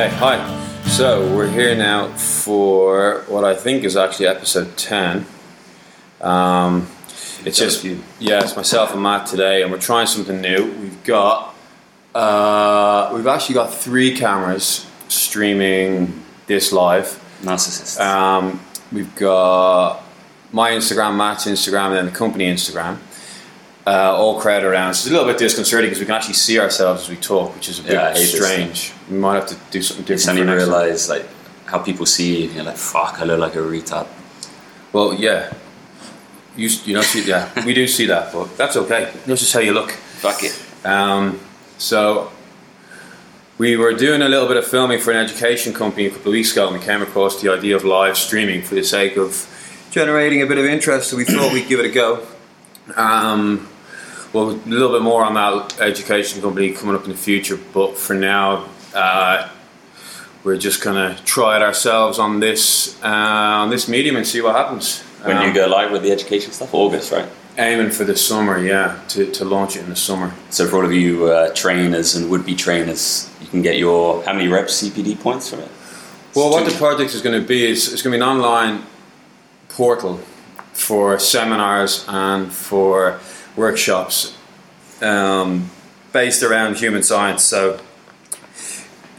Okay, hi. So we're here now for what I think is actually episode ten. Um, it's just yeah, it's myself and Matt today, and we're trying something new. We've got uh, we've actually got three cameras streaming this live. Narcissist. Um, we've got my Instagram, Matt's Instagram, and then the company Instagram. Uh, all crowded around. So it's a little bit disconcerting because we can actually see ourselves as we talk, which is a bit Yeah, this strange. We might have to do something different. Suddenly time. realize like how people see you. You're like, fuck, I look like a retard. Well, yeah. You, you don't see yeah, we do see that, but that's okay. That's just how you look. Fuck it. Um, so we were doing a little bit of filming for an education company a couple of weeks ago, and we came across the idea of live streaming for the sake of generating a bit of interest. So we thought we'd give it a go. Um, well, a little bit more on that education company coming up in the future, but for now, uh, we're just gonna try it ourselves on this uh, on this medium and see what happens. When Um, you go live with the education stuff, August, right? aiming for the summer, yeah, to, to launch it in the summer. So for all of you uh, trainers and would-be trainers, you can get your how many reps CPD points from it? Well, what the project is going to be is it's going to be an online portal for seminars and for workshops um, based around human science. So,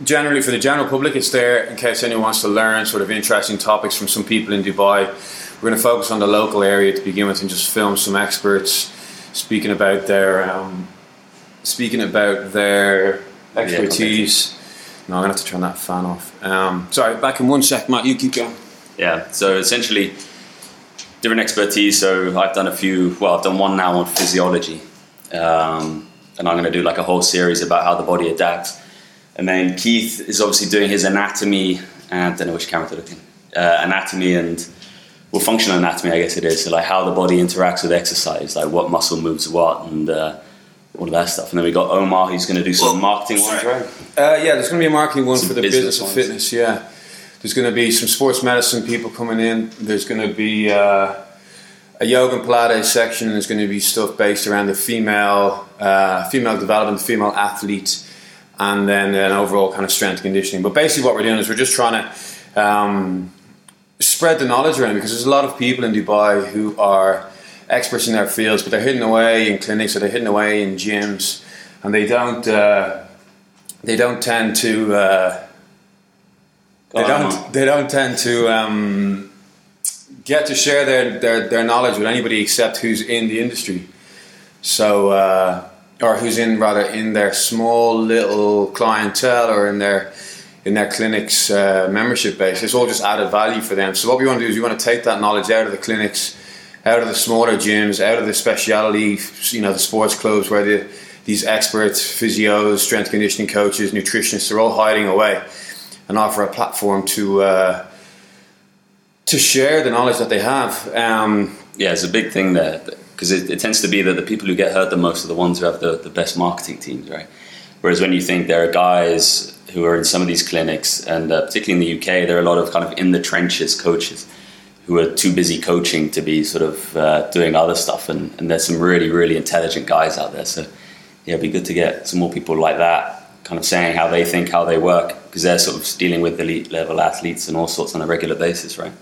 generally, for the general public, it's there in case anyone wants to learn sort of interesting topics from some people in Dubai. We're going to focus on the local area to begin with and just film some experts speaking about their um, speaking about their expertise. No, I'm gonna have to turn that fan off. Um, sorry, back in one sec, Matt. You keep going. Yeah. So essentially, different expertise. So I've done a few. Well, I've done one now on physiology, um, and I'm going to do like a whole series about how the body adapts. And then Keith is obviously doing his anatomy. And I don't know which camera to look in. Uh, anatomy and well, functional anatomy, I guess it is. So like how the body interacts with exercise, like what muscle moves what, and uh, all of that stuff. And then we got Omar, who's going to do some marketing ones, right? Uh, yeah, there's going to be a marketing one Some for the business business, of fitness. Yeah, there's going to be some sports medicine people coming in. There's going to be uh, a yoga and Pilates section. There's going to be stuff based around the female uh, female development, female athlete, and then an overall kind of strength conditioning. But basically, what we're doing is we're just trying to um, spread the knowledge around because there's a lot of people in Dubai who are experts in their fields, but they're hidden away in clinics or they're hidden away in gyms, and they don't uh, they don't tend to uh, they Go on, Omar. don't they don't tend to um, get to share their, their their knowledge with anybody except who's in the industry. So. Uh, or who's in rather in their small little clientele or in their in their clinics uh, membership base. It's all just added value for them. So what we want to do is we want to take that knowledge out of the clinics, out of the smaller gyms, out of the speciality, you know, the sports clubs where the these experts, physios, strength conditioning coaches, nutritionists are all hiding away, and offer a platform to uh, to share the knowledge that they have. Um, Yeah, it's a big thing there because it, it tends to be that the people who get hurt the most are the ones who have the, the best marketing teams, right? Whereas when you think there are guys who are in some of these clinics, and uh, particularly in the UK, there are a lot of kind of in the trenches coaches who are too busy coaching to be sort of uh, doing other stuff. And, and there's some really, really intelligent guys out there. So, yeah, it'd be good to get some more people like that kind of saying how they think, how they work, because they're sort of dealing with elite level athletes and all sorts on a regular basis, right?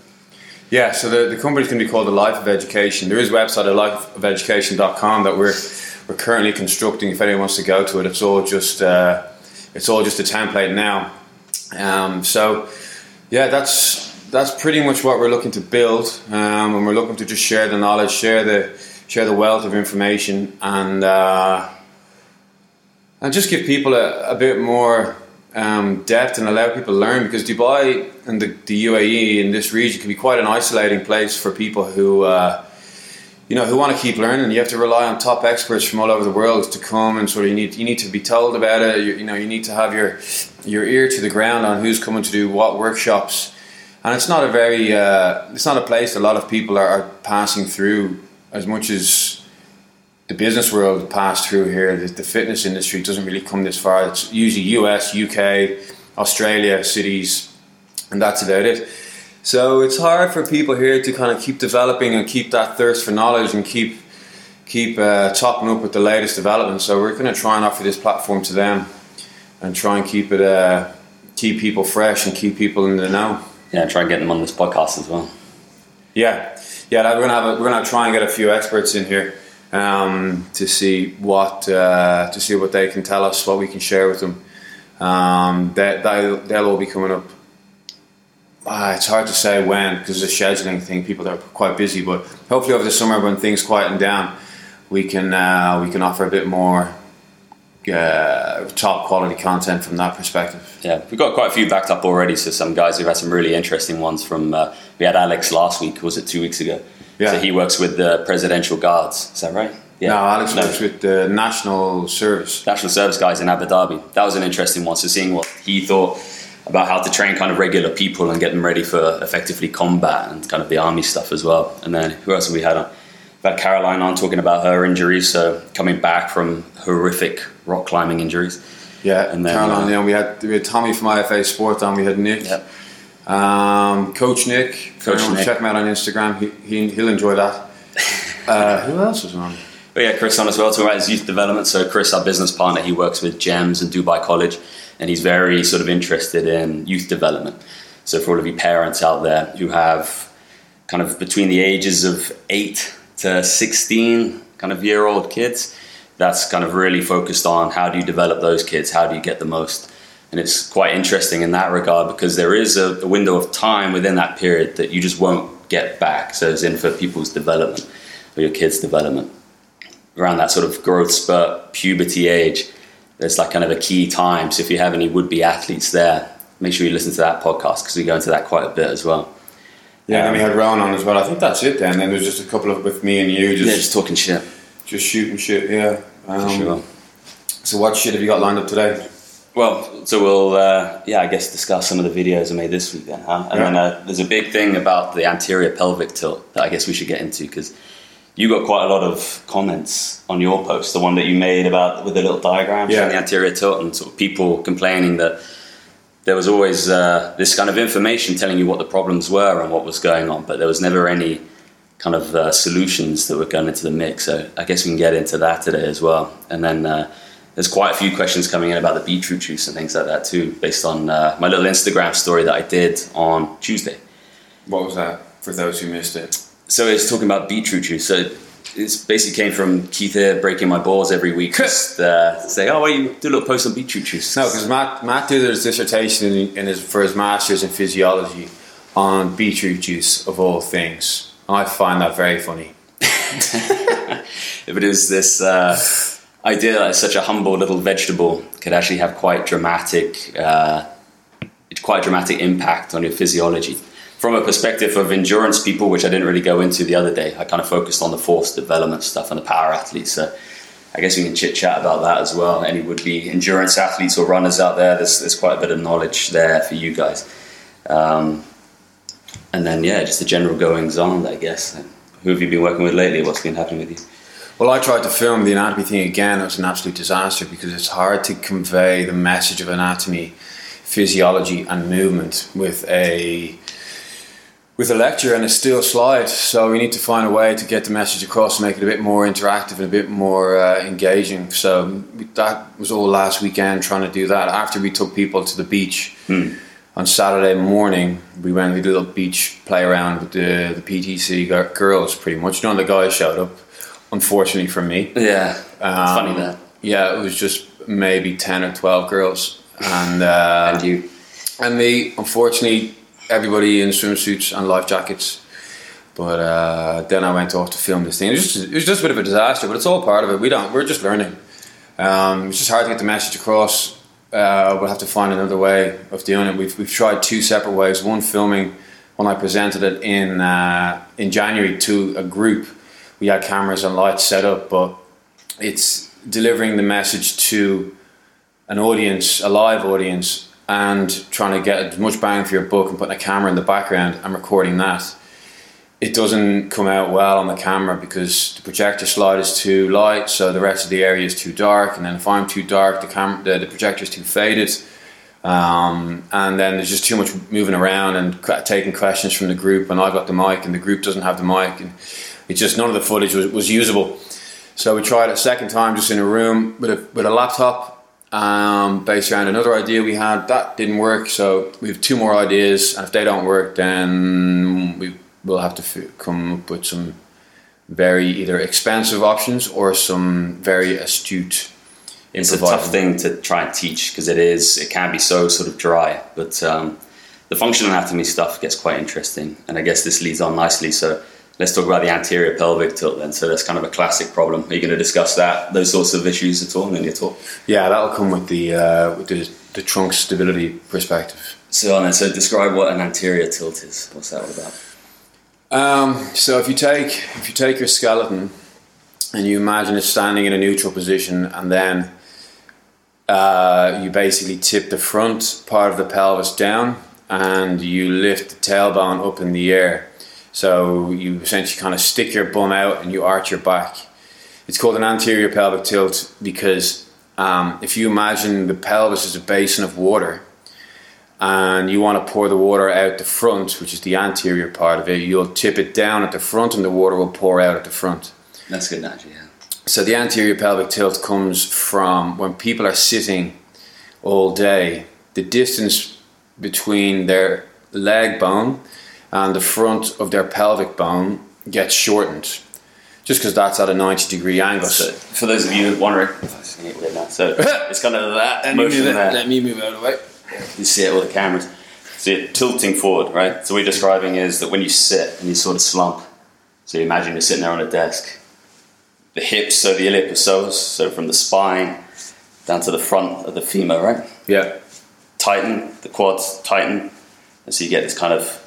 Yeah, so the, the company's going to be called the Life of Education. There is a website at lifeofeducation.com that we're we're currently constructing. If anyone wants to go to it, it's all just uh, it's all just a template now. Um, so yeah, that's that's pretty much what we're looking to build, um, and we're looking to just share the knowledge, share the share the wealth of information, and uh, and just give people a, a bit more um, depth and allow people to learn because Dubai and the, the UAE in this region can be quite an isolating place for people who uh, you know who want to keep learning. You have to rely on top experts from all over the world to come and sort of you need you need to be told about it. You, you know you need to have your your ear to the ground on who's coming to do what workshops. And it's not a very uh, it's not a place a lot of people are, are passing through as much as the business world passed through here. The, the fitness industry doesn't really come this far. It's usually US, UK, Australia cities, and that's about it. So it's hard for people here to kind of keep developing and keep that thirst for knowledge and keep keep uh, topping up with the latest developments. So we're going to try and offer this platform to them and try and keep it uh, keep people fresh and keep people in the know. Yeah, try and get them on this podcast as well. Yeah, yeah. We're gonna have a, we're gonna try and get a few experts in here um, to see what uh, to see what they can tell us, what we can share with them. Um, they, they'll, they'll all be coming up. Uh, it's hard to say when because it's a scheduling thing. People are quite busy, but hopefully over the summer when things quieten down, we can uh, we can offer a bit more uh, top quality content from that perspective. Yeah, we've got quite a few backed up already. So some guys who've had some really interesting ones. From uh, we had Alex last week. Was it two weeks ago? Yeah. So he works with the presidential guards. Is that right? Yeah. No, Alex works with the National Service. National Service guys in Abu Dhabi. That was an interesting one. So seeing what he thought about how to train kind of regular people and get them ready for effectively combat and kind of the army stuff as well. And then who else have we had on? We've had Caroline on talking about her injuries, so coming back from horrific rock climbing injuries. Yeah, And then, Caroline. uh, yeah, we had we had Tommy from IFA Sport on. We had Nick. Yep. Um, Coach Nick. Coach Nick. Check him out on Instagram. He, he he'll enjoy that. Uh, who else was on? But yeah, Chris on as well, talking about his youth development. So Chris, our business partner, he works with GEMS and Dubai College, and he's very sort of interested in youth development. So for all of you parents out there who have kind of between the ages of eight to sixteen kind of year old kids, that's kind of really focused on how do you develop those kids, how do you get the most. And it's quite interesting in that regard because there is a, a window of time within that period that you just won't get back. So it's in for people's development or your kids' development around that sort of growth spurt, puberty age, there's like kind of a key time. So if you have any would-be athletes there, make sure you listen to that podcast because we go into that quite a bit as well. Yeah, and then we Um, had Rowan on as well. I think that's it. Then, then there's just a couple of with me and you, just yeah, just talking shit. just shooting shit. Yeah. Um, sure. So what shit have you got lined up today? Well, so we'll, uh, yeah, I guess discuss some of the videos I made this week then, huh? And Yeah. then uh, there's a big thing about the anterior pelvic tilt that I guess we should get into because you got quite a lot of comments on your post, the one that you made about with the little diagram Yeah. showing the anterior tilt, and sort of people complaining that there was always uh, this kind of information telling you what the problems were and what was going on, but there was never any kind of uh, solutions that were going into the mix. So I guess we can get into that today as well. And then uh, there's quite a few questions coming in about the beetroot juice and things like that too, based on uh, my little Instagram story that I did on Tuesday. What was that for those who missed it? So it's talking about beetroot juice. So it's basically came from Keith here breaking my balls every week. Just uh, say, oh, well, you do a little post on beetroot juice. No, because Matt Matt did his dissertation in, in his for his masters in physiology on beetroot juice of all things. I find that very funny. if it is this uh, idea that such a humble little vegetable could actually have quite dramatic, uh, quite dramatic impact on your physiology. From a perspective of endurance people, which I didn't really go into the other day, I kind of focused on the force development stuff and the power athletes. So I guess we can chit chat about that as well. Any would be endurance athletes or runners out there, there's, there's quite a bit of knowledge there for you guys. Um, and then, yeah, just the general goings on, I guess. Who have you been working with lately? What's been happening with you? Well, I tried to film the anatomy thing again. It was an absolute disaster because it's hard to convey the message of anatomy, physiology, and movement with a with a lecture and a still slide. So we need to find a way to get the message across and make it a bit more interactive and a bit more uh, engaging. So that was all last weekend trying to do that. After we took people to the beach on Saturday morning, we went we did a little beach play around with the the PTC girls. Pretty much, none of the guys showed up. Unfortunately for me, Yeah, Um, funny that. yeah, it was just maybe ten or twelve girls, and uh, And you, and me. Unfortunately, everybody in swimsuits and life jackets. But uh, then I went off to film this thing. It was, just, it was just a bit of a disaster, but it's all part of it. We don't. We're just learning. Um, it's just hard to get the message across. Uh, we'll have to find another way of doing it. We've, we've tried two separate ways. One filming when I presented it in uh, in January to a group. We had cameras and lights set up, but it's delivering the message to an audience, a live audience, and trying to get as much bang for your buck and putting a camera in the background and recording that. It doesn't come out well on the camera because the projector slide is too light, so the rest of the area is too dark. And then if I'm too dark, the camera, the, the projector is too faded. Um, and then there's just too much moving around and taking questions from the group, and I've got the mic, and the group doesn't have the mic, and it's just none of the footage was, was usable. So we tried it a second time just in a room with a, with a laptop um, based around another idea we had. That didn't work, so we have two more ideas, and if they don't work, then we will have to f- come up with some very either expensive options or some very astute. It's a tough thing to try and teach because it is. It can be so sort of dry, but um, the functional anatomy stuff gets quite interesting, and I guess this leads on nicely. So let's talk about the anterior pelvic tilt then. So that's kind of a classic problem. Are you going to discuss that, those sorts of issues at all in your talk? Yeah, that'll come with the uh, with the, the trunk stability perspective. So then, so describe what an anterior tilt is. What's that all about? Um, so if you take if you take your skeleton and you imagine it standing in a neutral position, and then uh, you basically tip the front part of the pelvis down, and you lift the tailbone up in the air. So you essentially kind of stick your bum out and you arch your back. It's called an anterior pelvic tilt because um, if you imagine the pelvis is a basin of water and you want to pour the water out the front, which is the anterior part of it, you'll tip it down at the front and the water will pour out at the front. That's good analogy, yeah. So the anterior pelvic tilt comes from when people are sitting all day, the distance between their leg bone and the front of their pelvic bone gets shortened. Just because that's at a 90 degree angle. So for those of you wondering, so it's kind of that motion there. Let me move out of the way. You see it with the cameras. See it tilting forward, right? So what we're describing is that when you sit and you sort of slump, so you imagine you're sitting there on a desk, the hips, so the iliopsoas, so from the spine down to the front of the femur, right? Yeah. Tighten, the quads tighten, and so you get this kind of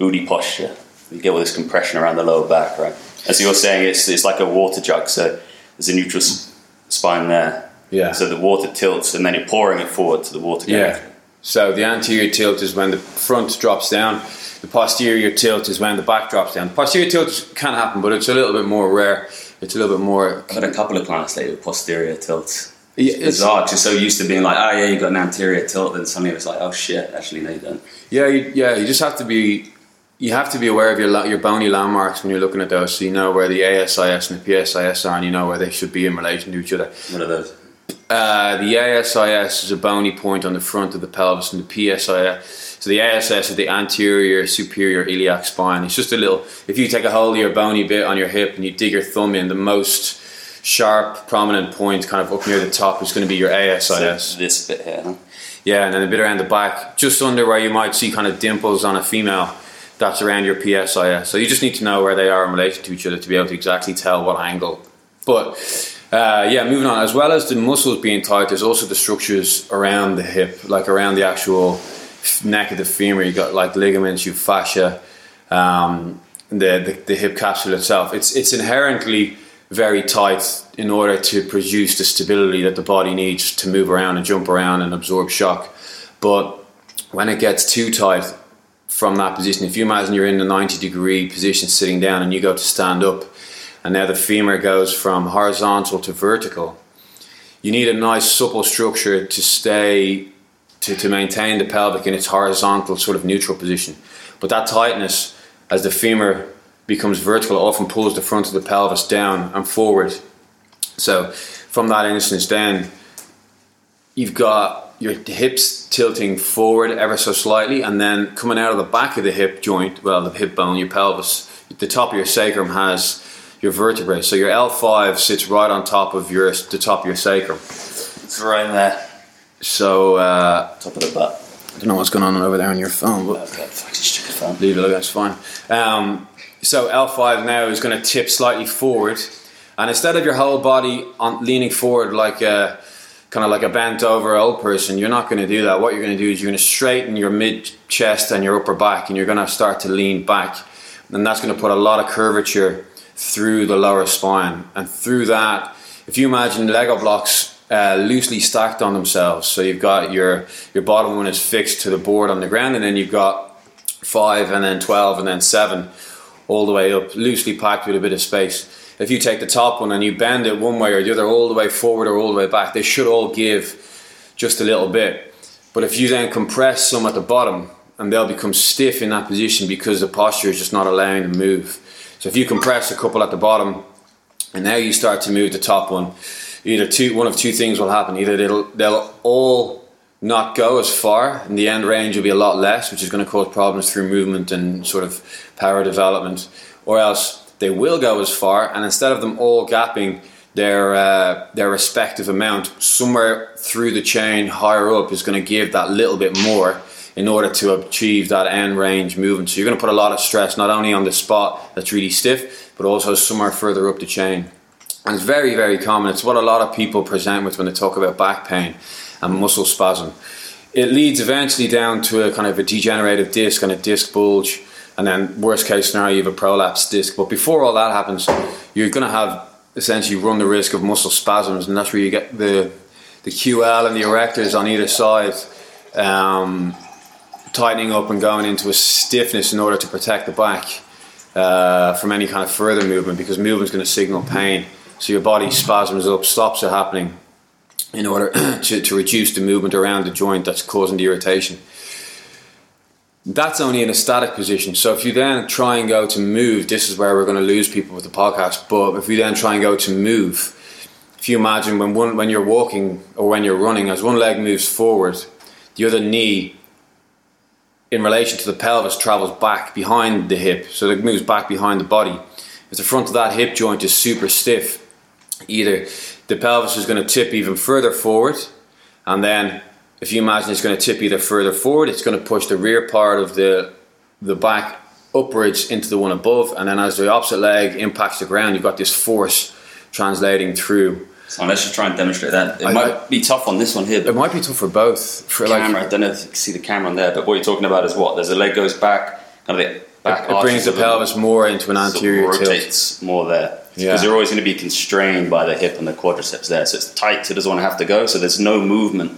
booty posture. You get all this compression around the lower back, right? As you're saying, it's, it's like a water jug, so there's a neutral s- spine there. Yeah. So the water tilts, and then you're pouring it forward to the water. Yeah. So the anterior tilt is when the front drops down. The posterior tilt is when the back drops down. Posterior tilt can happen, but it's a little bit more rare. It's a little bit more. I've had a couple of clients lately with posterior tilts. It's it's, bizarre you're so used to being like, oh yeah, you got an anterior tilt, then suddenly it's like, oh shit, actually no, you don't. yeah, you, yeah. You just have to be. You have to be aware of your your bony landmarks when you're looking at those, so you know where the ASIS and the PSIS are, and you know where they should be in relation to each other. One of those. Uh, the ASIS is a bony point on the front of the pelvis, and the PSIS. So the ASS is the anterior superior iliac spine. It's just a little. If you take a hold of your bony bit on your hip and you dig your thumb in, the most sharp, prominent point, kind of up near the top, is going to be your ASIS. So this bit here, huh? Yeah, and then a bit around the back, just under where you might see kind of dimples on a female. That's around your PSIS. So you just need to know where they are in relation to each other to be able to exactly tell what angle. But uh, yeah, moving on. As well as the muscles being tight, there's also the structures around the hip, like around the actual neck of the femur. You got like ligaments, you have fascia, um, the, the the hip capsule itself. It's it's inherently very tight in order to produce the stability that the body needs to move around and jump around and absorb shock. But when it gets too tight from that position, if you imagine you're in a 90 degree position sitting down and you go to stand up, and now the femur goes from horizontal to vertical, you need a nice supple structure to stay to, to maintain the pelvic in its horizontal sort of neutral position. But that tightness as the femur becomes vertical often pulls the front of the pelvis down and forward. So from that instance then you've got your hips tilting forward ever so slightly and then coming out of the back of the hip joint, well the hip bone, your pelvis, the top of your sacrum has your vertebrae. So your L5 sits right on top of your the top of your sacrum. It's right there, So uh, top of the butt. I don't know what's going on over there on your phone, but phone. leave it. That's fine. Um, so L5 now is going to tip slightly forward, and instead of your whole body on leaning forward like a kind of like a bent over old person, you're not going to do that. What you're going to do is you're going to straighten your mid chest and your upper back, and you're going to start to lean back, and that's going to put a lot of curvature through the lower spine, and through that, if you imagine Lego blocks uh, loosely stacked on themselves. So you've got your your bottom one is fixed to the board on the ground, and then you've got five, and then twelve, and then seven, all the way up, loosely packed with a bit of space. If you take the top one and you bend it one way or the other, all the way forward or all the way back, they should all give just a little bit. But if you then compress some at the bottom, and they'll become stiff in that position because the posture is just not allowing them to move. So if you compress a couple at the bottom, and now you start to move the top one, either two one of two things will happen. Either they'll they'll all not go as far, and the end range will be a lot less, which is going to cause problems through movement and sort of power development, or else they will go as far, and instead of them all gapping their uh, their respective amount, somewhere through the chain higher up is going to give that little bit more in order to achieve that end range movement. So you're going to put a lot of stress not only on the spot that's really stiff, but also somewhere further up the chain. And it's very, very common. It's what a lot of people present with when they talk about back pain and muscle spasm. It leads eventually down to a kind of a degenerative disc and a disc bulge, and then worst case scenario, you have a prolapsed disc. But before all that happens, you're going to have essentially run the risk of muscle spasms, and that's where you get the the QL and the erectors on either side um, tightening up and going into a stiffness in order to protect the back uh, from any kind of further movement because movement is going to signal pain. So your body spasms up, stops it happening in order to, to reduce the movement around the joint that's causing the irritation. That's only in a static position. So if you then try and go to move, this is where we're going to lose people with the podcast. But if we then try and go to move, if you imagine when one when you're walking or when you're running, as one leg moves forward, the other knee in relation to the pelvis travels back behind the hip, so it moves back behind the body. If the front of that hip joint is super stiff, either the pelvis is going to tip even further forward, and then if you imagine it's going to tip either further forward, it's going to push the rear part of the the back upwards into the one above, and then as the opposite leg impacts the ground, you've got this force translating through. So let's just try and demonstrate that. It I- might be tough on this one here, It might be tough for both. For like, camera. I don't know if you can see the camera on there, but what you're talking about is what? There's a leg goes back, kind of the back. it brings the pelvis more into an anterior tilt. rotates more there. Yeah. Because you're always going to be constrained by the hip and the quadriceps there. So it's tight, so it doesn't want to have to go. So there's no movement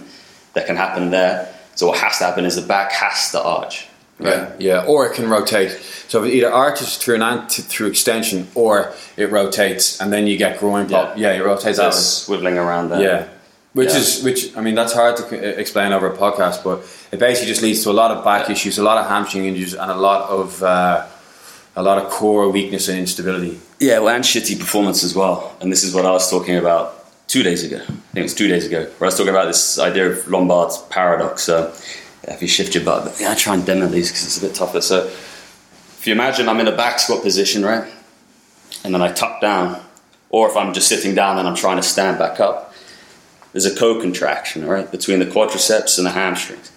that can happen there. So what has to happen is the back has to arch. Yeah, yeah, or it can rotate. So it either arches through an ant- through extension, or it rotates, and then you get groin pop. Yeah, Yeah. it rotates So that swiveling around there. Yeah, which Yeah. is which. I mean, that's hard to explain over a podcast, but it basically just leads to a lot of back issues, a lot of hamstring injuries, and a lot of uh, a lot of core weakness and instability. Yeah, well, and shitty performance as well. And this is what I was talking about two days ago. I think it was two days ago, where I was talking about this idea of Lombard's paradox. So, if you shift your butt, yeah, I try and demo these because it's a bit tougher. So, if you imagine I'm in a back squat position, right, and then I tuck down, or if I'm just sitting down and I'm trying to stand back up, there's a co-contraction, right, between the quadriceps and the hamstrings,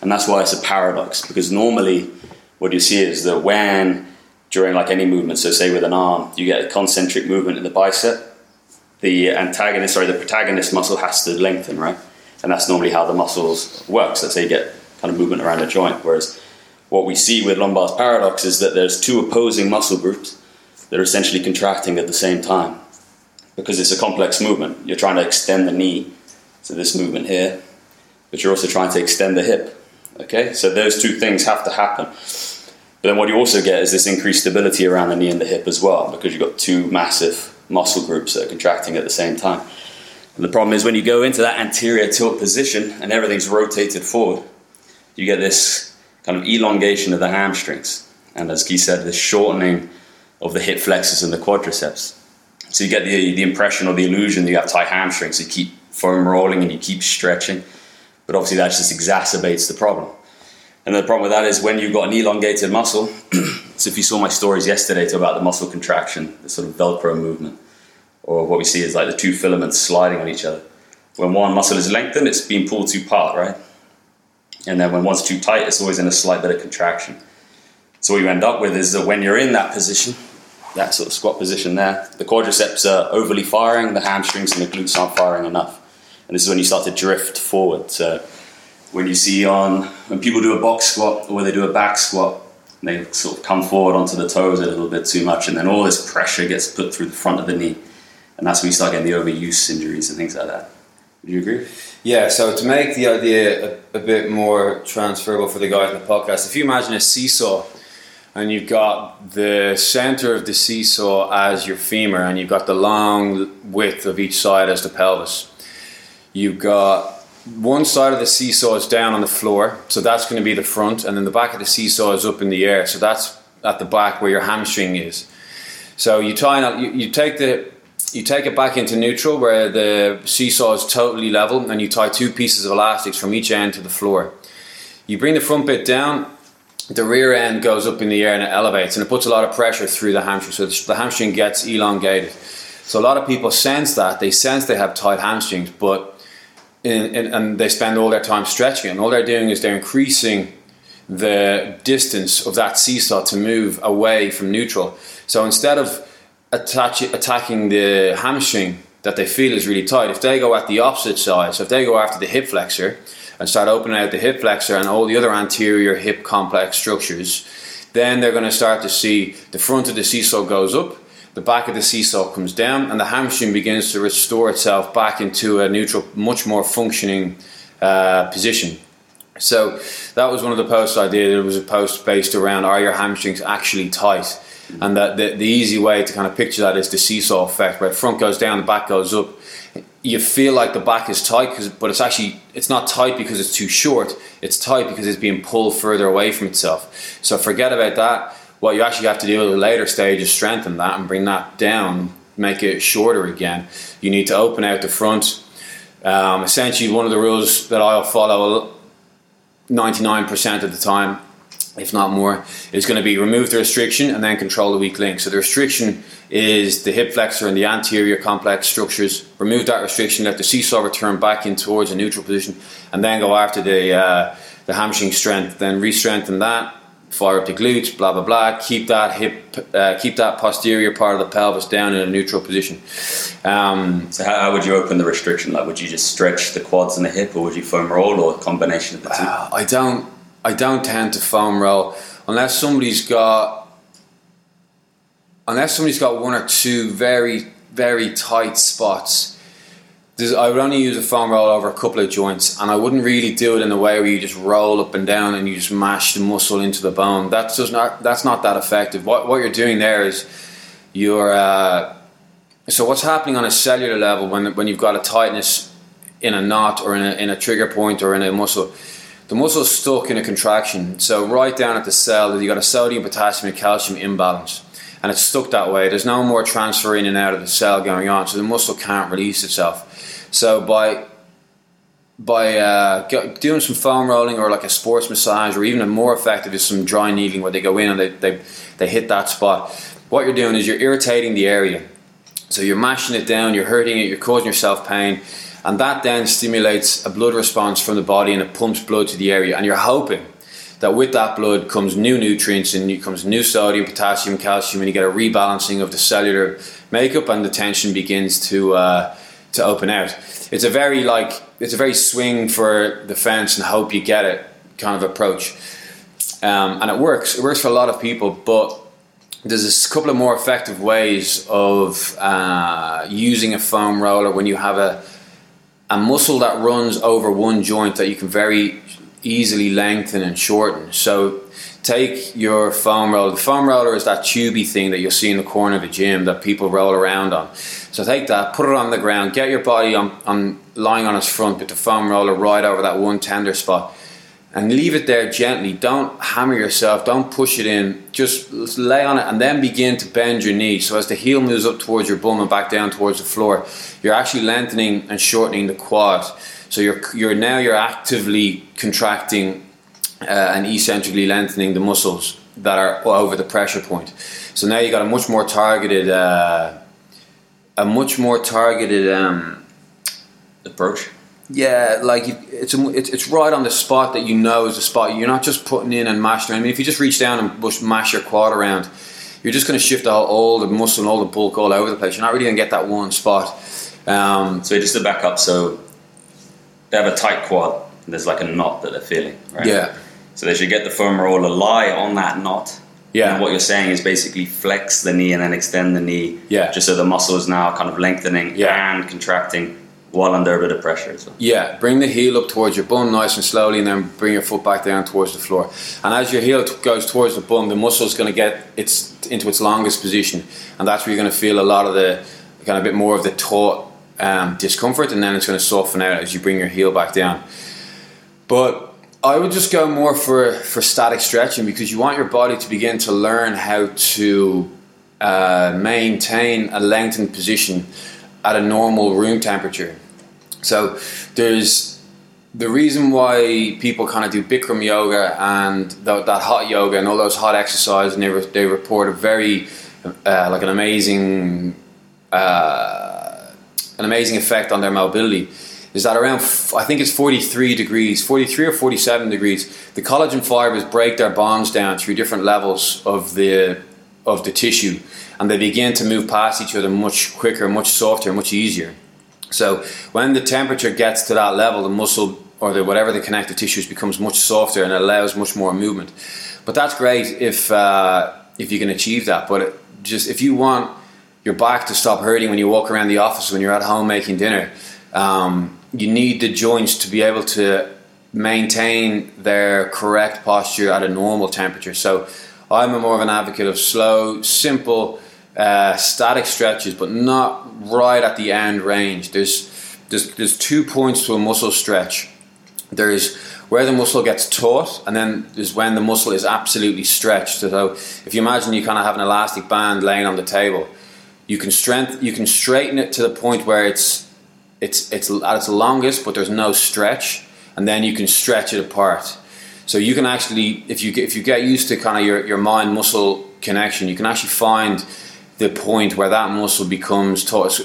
and that's why it's a paradox. Because normally, what you see is that when during like any movement, so say with an arm, you get a concentric movement in the bicep, the antagonist, sorry, the protagonist muscle has to lengthen, right? And that's normally how the muscles work. So that's how you get kind of movement around a joint. Whereas what we see with Lombard's paradox is that there's two opposing muscle groups that are essentially contracting at the same time because it's a complex movement. You're trying to extend the knee, to this movement here, but you're also trying to extend the hip. Okay, so those two things have to happen. But then what you also get is this increased stability around the knee and the hip as well, because you've got two massive muscle groups that are contracting at the same time. And the problem is when you go into that anterior tilt position and everything's rotated forward, you get this kind of elongation of the hamstrings. And as Guy said, this shortening of the hip flexors and the quadriceps. So you get the, the impression or the illusion that you have tight hamstrings. You keep foam rolling and you keep stretching. But obviously that just exacerbates the problem. And the problem with that is when you've got an elongated muscle, so if you saw my stories yesterday to about the muscle contraction, the sort of Velcro movement, or what we see is like the two filaments sliding on each other. When one muscle is lengthened, it's being pulled too apart, right? And then when one's too tight, it's always in a slight bit of contraction. So what you end up with is that when you're in that position, that sort of squat position there, the quadriceps are overly firing, the hamstrings and the glutes aren't firing enough. And this is when you start to drift forward. So when you see on when people do a box squat or when they do a back squat, they sort of come forward onto the toes a little bit too much, and then all this pressure gets put through the front of the knee, and that's when you start getting the overuse injuries and things like that. Would you agree? Yeah, so to make the idea a, a bit more transferable for the guys in the podcast, if you imagine a seesaw and you've got the center of the seesaw as your femur and you've got the long width of each side as the pelvis, you've got one side of the seesaw is down on the floor, so that's going to be the front, and then the back of the seesaw is up in the air, so that's at the back where your hamstring is. So you tie up, you, you take the you take it back into neutral where the seesaw is totally level and you tie two pieces of elastics from each end to the floor. You bring the front bit down, the rear end goes up in the air and it elevates and it puts a lot of pressure through the hamstring so the hamstring gets elongated. So a lot of people sense that, they sense they have tight hamstrings, but in, in, and they spend all their time stretching and all they're doing is they're increasing the distance of that seesaw to move away from neutral. So instead of attach, attacking the hamstring that they feel is really tight, if they go at the opposite side, so if they go after the hip flexor and start opening out the hip flexor and all the other anterior hip complex structures, then they're going to start to see the front of the seesaw goes up, the back of the seesaw comes down, and the hamstring begins to restore itself back into a neutral, much more functioning uh, position. So that was one of the posts I did. It was a post based around are your hamstrings actually tight? And that the, the easy way to kind of picture that is the seesaw effect, where front goes down, the back goes up. You feel like the back is tight, but it's actually it's not tight because it's too short. It's tight because it's being pulled further away from itself. So forget about that. What you actually have to do at a later stage is strengthen that and bring that down, make it shorter again. You need to open out the front. Um, essentially, one of the rules that I'll follow 99% of the time if not more, is going to be remove the restriction and then control the weak link. So the restriction is the hip flexor and the anterior complex structures. Remove that restriction, let the seesaw return back in towards a neutral position, and then go after the uh, the hamstring strength. Then re-strengthen that, fire up the glutes, blah blah blah. Keep that hip, uh, keep that posterior part of the pelvis down in a neutral position. Um, so how, how, would you open the restriction? Like, would you just stretch the quads and the hip, or would you foam roll, or a combination of the two? Uh, I don't. I don't tend to foam roll unless somebody's got unless somebody's got one or two very very tight spots. I would only use a foam roll over a couple of joints, and I wouldn't really do it in a way where you just roll up and down and you just mash the muscle into the bone. That's just not that's not that effective. What what you're doing there is you're uh, so what's happening on a cellular level when when you've got a tightness in a knot or in a, in a trigger point or in a muscle the muscle's stuck in a contraction. So right down at the cell, you've got a sodium, potassium, and calcium imbalance, and it's stuck that way. There's no more transfer in and out of the cell going on, so the muscle can't release itself. So by by uh, doing some foam rolling or like a sports massage, or even a more effective is some dry needling where they go in and they, they, they hit that spot. What you're doing is you're irritating the area. So you're mashing it down, you're hurting it, you're causing yourself pain and that then stimulates a blood response from the body and it pumps blood to the area and you're hoping that with that blood comes new nutrients and comes new sodium potassium calcium and you get a rebalancing of the cellular makeup and the tension begins to uh, to open out it's a very like it's a very swing for the fence and hope you get it kind of approach. Um, and it works it works for a lot of people but there's a couple of more effective ways of uh, using a foam roller when you have a a muscle that runs over one joint that you can very easily lengthen and shorten. So take your foam roller. The foam roller is that tubey thing that you'll see in the corner of a gym that people roll around on. So take that, put it on the ground, get your body on, on lying on its front, put the foam roller right over that one tender spot and leave it there gently. Don't hammer yourself, don't push it in. Just lay on it and then begin to bend your knee. So as the heel moves up towards your bum and back down towards the floor, you're actually lengthening and shortening the quad. So you're you're now you're actively contracting uh, and eccentrically lengthening the muscles that are over the pressure point. So now you got a much more targeted uh, a much more targeted um, approach yeah, like it's, a, it's it's right on the spot that you know is the spot. You're not just putting in and mashing. I mean, if you just reach down and push, mash your quad around, you're just going to shift all, all, the muscle and all the bulk all over the place. You're not really going to get that one spot. Um, so just to back up, so they have a tight quad. there's like a knot that they're feeling, right? Yeah. So they should get the foam roller lie on that knot. Yeah. And what you're saying is basically flex the knee and then extend the knee. Yeah. Just so the muscle is now kind of lengthening yeah. and contracting while under a bit of pressure well. Yeah, bring the heel up towards your bum nice and slowly, and then bring your foot back down towards the floor. And as your heel t- goes towards the bum, the muscle is going to get its into its longest position, and that's where you're going to feel a lot of the kind of a bit more of the taut um, discomfort, and then it's going to soften out as you bring your heel back down. But I would just go more for for static stretching because you want your body to begin to learn how to uh, maintain a lengthened position at a normal room temperature. So there's the reason why people kind of do Bikram yoga and th- that hot yoga and all those hot exercises, and they, re- they report a very uh, like an amazing uh, an amazing effect on their mobility. Is that around? I think it's forty three degrees, forty three or forty seven degrees. The collagen fibers break their bonds down through different levels of the of the tissue, and they begin to move past each other much quicker, much softer, much easier. So when the temperature gets to that level, the muscle or the whatever the connective tissues becomes much softer and allows much more movement. But that's great if uh, if you can achieve that. But it, just if you want your back to stop hurting when you walk around the office when you're at home making dinner, um, you need the joints to be able to maintain their correct posture at a normal temperature. So I'm more of an advocate of slow, simple, uh, static stretches, but not right at the end range. There's there's there's two points to a muscle stretch. There's where the muscle gets taut, and then there's when the muscle is absolutely stretched. So if you imagine you kind of have an elastic band laying on the table, you can strength you can straighten it to the point where it's it's it's at its longest, but there's no stretch, and then you can stretch it apart. So you can actually, if you get, if you get used to kind of your, your mind muscle connection, you can actually find the point where that muscle becomes taut.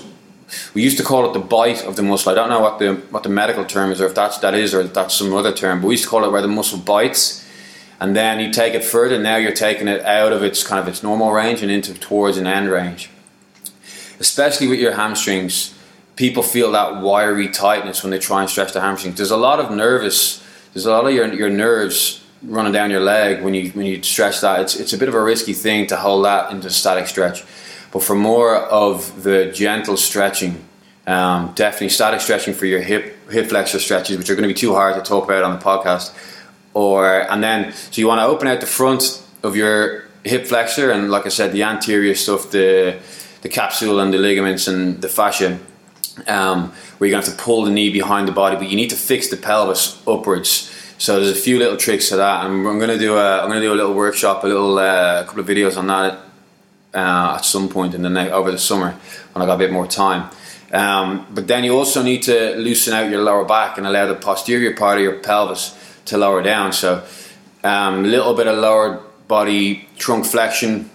We used to call it the bite of the muscle. I don't know what the what the medical term is, or if that's that is, or that's some other term. But we used to call it where the muscle bites, and then you take it further. Now you're taking it out of its kind of its normal range and into towards an end range. Especially with your hamstrings, people feel that wiry tightness when they try and stretch the hamstrings. There's a lot of nervous. There's a lot of your your nerves running down your leg when you when you stretch that. It's it's a bit of a risky thing to hold that into static stretch. But for more of the gentle stretching, um, definitely static stretching for your hip hip flexor stretches, which are going to be too hard to talk about on the podcast. Or and then so you want to open out the front of your hip flexor, and like I said, the anterior stuff, the the capsule and the ligaments and the fascia. Um, where you're going to have to pull the knee behind the body, but you need to fix the pelvis upwards. So there's a few little tricks to that, and I'm going to do a I'm going to do a little workshop, a little uh, couple of videos on that uh, at some point in the next over the summer when I got a bit more time. Um, but then you also need to loosen out your lower back and allow the posterior part of your pelvis to lower down. So um, a little bit of lower body trunk flexion.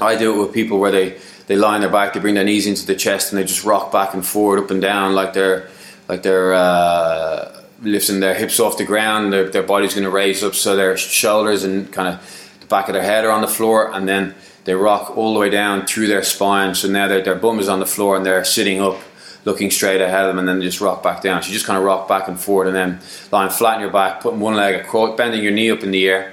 I do it with people where they they lie on their back, they bring their knees into the chest, and they just rock back and forward, up and down, like they're like they're uh, lifting their hips off the ground. Their, their body's going to raise up, so their shoulders and kind of the back of their head are on the floor, and then they rock all the way down through their spine. So now their, bum is on the floor, and they're sitting up, looking straight ahead of them, and then they just rock back down. So you just kind of rock back and forward, and then lying flat on your back, putting one leg across, bending your knee up in the air,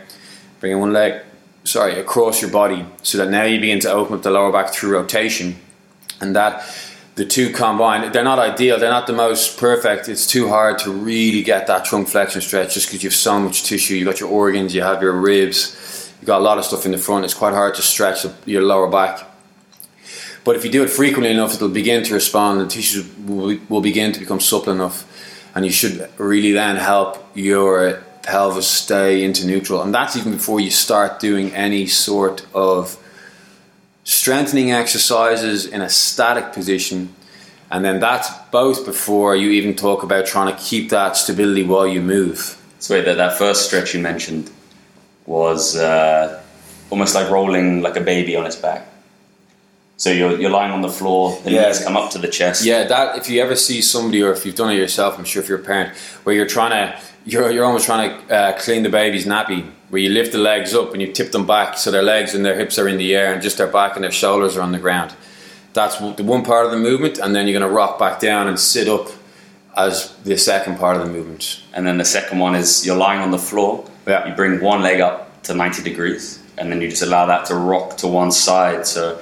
bringing one leg sorry, across your body so that now you begin to open up the lower back through rotation. And that the two combined, they're not ideal, they're not the most perfect. It's too hard to really get that trunk flexion stretch just because you have so much tissue. You've got your organs, you have your ribs, you've got a lot of stuff in the front. It's quite hard to stretch your lower back. But if you do it frequently enough, it'll begin to respond. The tissues will, will begin to become supple enough, and you should really then help your pelvis stay into neutral. And that's even before you start doing any sort of strengthening exercises in a static position. And then that's both before you even talk about trying to keep that stability while you move. So wait, that, that first stretch you mentioned was uh, almost like rolling like a baby on its back. So you're, you're lying on the floor, the Yeah. knees come up to the chest. Yeah, that if you ever see somebody, or if you've done it yourself, I'm sure if you're a parent, where you're trying to, you're, you're almost trying to uh, clean the baby's nappy, where you lift the legs up and you tip them back so their legs and their hips are in the air and just their back and their shoulders are on the ground. That's the one part of the movement, and then you're going to rock back down and sit up as the second part of the movement. And then the second one is you're lying on the floor. Yeah. You bring one leg up to 90 degrees, and then you just allow that to rock to one side. So,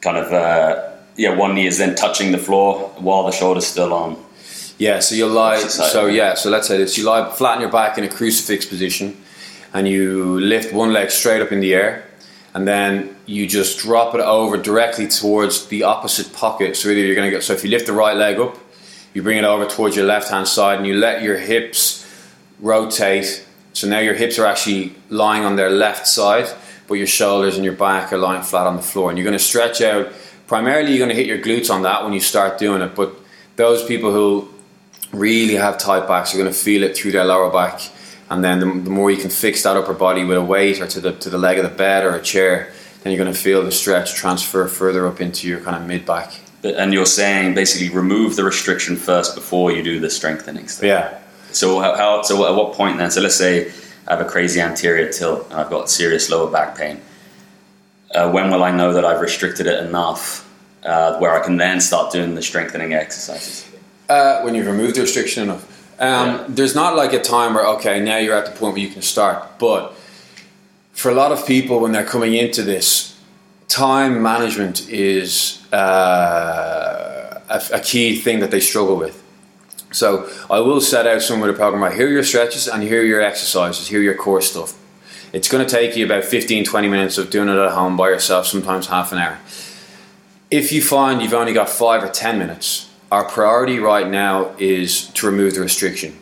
kind of, uh, yeah, one knee is then touching the floor while the shoulder's still on. Yeah, so you lie. So yeah, so let's say this: you lie flat on your back in a crucifix position, and you lift one leg straight up in the air, and then you just drop it over directly towards the opposite pocket. So either you're going to get. So if you lift the right leg up, you bring it over towards your left hand side, and you let your hips rotate. So now your hips are actually lying on their left side, but your shoulders and your back are lying flat on the floor. And you're going to stretch out. Primarily, you're going to hit your glutes on that when you start doing it. But those people who really have tight backs are going to feel it through their lower back. And then the, the more you can fix that upper body with a weight or to the to the leg of the bed or a chair, then you're going to feel the stretch transfer further up into your kind of mid back. And you're saying basically remove the restriction first before you do the strengthening stuff. Yeah. So how, how so at what point then? So let's say I have a crazy anterior tilt and I've got serious lower back pain. Uh, when will I know that I've restricted it enough uh, where I can then start doing the strengthening exercises? Uh, when you've removed the restriction enough. Um, Yeah. There's not like a time where okay now you're at the point where you can start, but for a lot of people when they're coming into this, time management is uh, a, a key thing that they struggle with. So I will set out some of the program. Here are your stretches and here are your exercises. Here are your core stuff. It's going to take you about 15, 20 minutes of doing it at home by yourself, sometimes half an hour. If you find you've only got five or 10 minutes, our priority right now is to remove the restriction.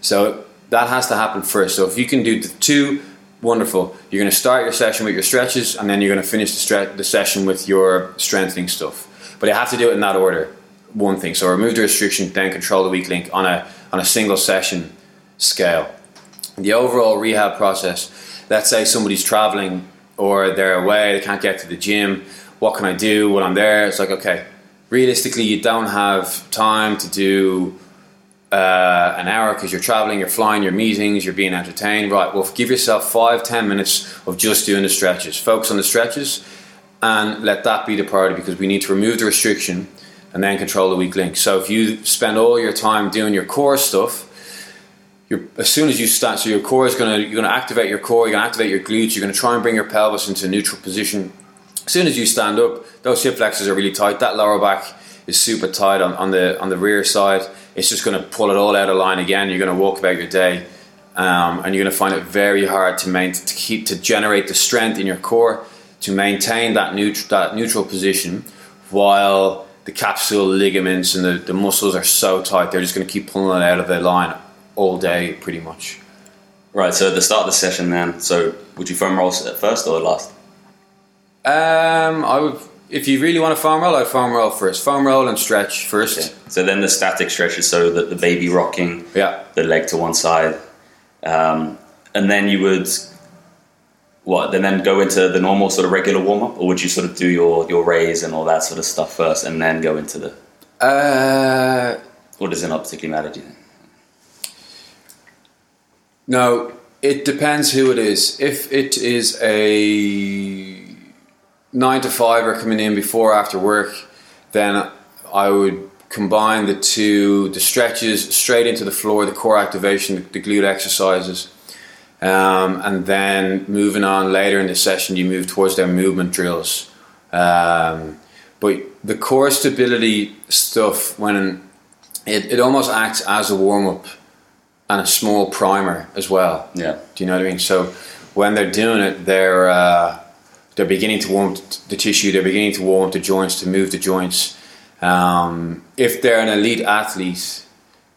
So that has to happen first. So if you can do the two, wonderful. You're going to start your session with your stretches, and then you're going to finish the, stre- the session with your strengthening stuff. But you have to do it in that order. One thing. So remove the restriction, then control the weak link on a on a single session scale. The overall rehab process. Let's say somebody's traveling or they're away, they can't get to the gym. What can I do when I'm there? It's like okay, realistically, you don't have time to do uh, an hour because you're traveling, you're flying, your meetings, you're being entertained. Right, well, give yourself five, ten minutes of just doing the stretches. Focus on the stretches and let that be the priority because we need to remove the restriction and then control the weak link. So if you spend all your time doing your core stuff, as soon as you start, so your core is gonna you're gonna activate your core, you're gonna activate your glutes, you're gonna try and bring your pelvis into a neutral position. As soon as you stand up, those hip flexors are really tight. That lower back is super tight on, on the on the rear side. It's just going to pull it all out of line again. You're going to walk about your day, um, and you're going to find it very hard to main, to keep to generate the strength in your core to maintain that neutral that neutral position, while the capsule ligaments and the, the muscles are so tight. They're just going to keep pulling it out of their line all day, pretty much. Right. So at the start of the session, then, so would you foam roll at first or last? Um, I would. If you really want to foam roll, I'd foam roll first. Foam roll and stretch first. So then the static stretches, so that the baby rocking, Yeah. the leg to one side, um, and then you would what? And then go into the normal sort of regular warm up, or would you sort of do your your raise and all that sort of stuff first, and then go into the? Uh, Or does it not particularly matter? Do you think? No, it depends who it is. If it is a nine to five or coming in before or after work, then I would combine the two the stretches straight into the floor, the core activation, the glute exercises. Um, and then moving on later in the session, you move towards their movement drills. Um, but the core stability stuff, when it, it almost acts as a warm up and a small primer as well. Yeah. Do you know what I mean? So when they're doing it, they're uh, they're beginning to warm the tissue. They're beginning to warm the joints, to move the joints. Um, if they're an elite athlete,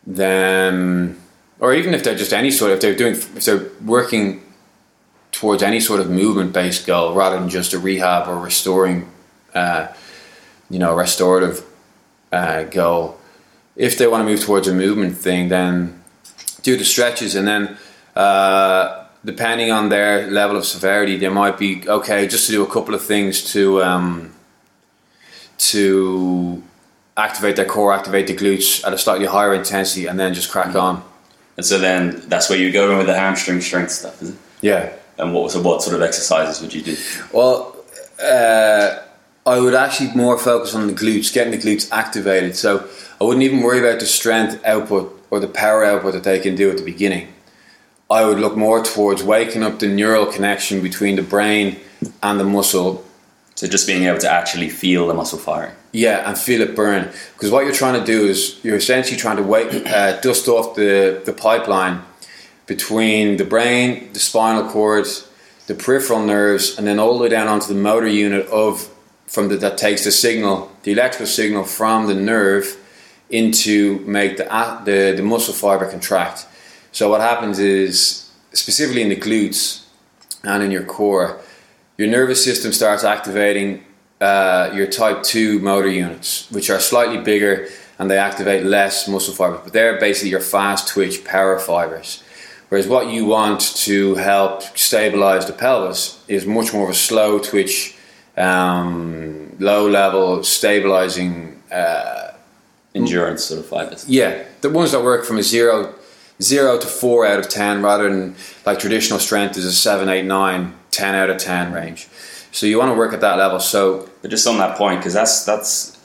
then or even if they're just any sort, if they're doing, if they're working towards any sort of movement based goal rather than just a rehab or restoring, uh, you know, restorative uh, goal. If they want to move towards a movement thing, then do the stretches and then uh, depending on their level of severity they might be okay just to do a couple of things to um, to activate their core activate the glutes at a slightly higher intensity and then just crack on And so then that's where you go in with the hamstring strength stuff, is it? yeah And what so what sort of exercises would you do? well uh, I would actually more focus on the glutes getting the glutes activated so I wouldn't even worry about the strength output or the power output that they can do at the beginning I would look more towards waking up the neural connection between the brain and the muscle. So just being able to actually feel the muscle firing. Yeah, and feel it burn. Because what you're trying to do is you're essentially trying to wake, uh, dust off the, the pipeline between the brain, the spinal cord, the peripheral nerves, and then all the way down onto the motor unit of from the, that takes the signal, the electrical signal from the nerve into make the a- the, the muscle fiber contract. So what happens is specifically in the glutes and in your core, your nervous system starts activating uh, your type 2 motor units, which are slightly bigger and they activate less muscle fibers, but they're basically your fast twitch power fibers. Whereas what you want to help stabilize the pelvis is much more of a slow twitch, um, low level, stabilizing. Uh, Endurance sort of fibers. yeah, the ones that work from a zero, zero to four out of ten, rather than like traditional strength is a seven, eight, nine, ten out of ten range. So you want to work at that level. So But just on that point, because that's that's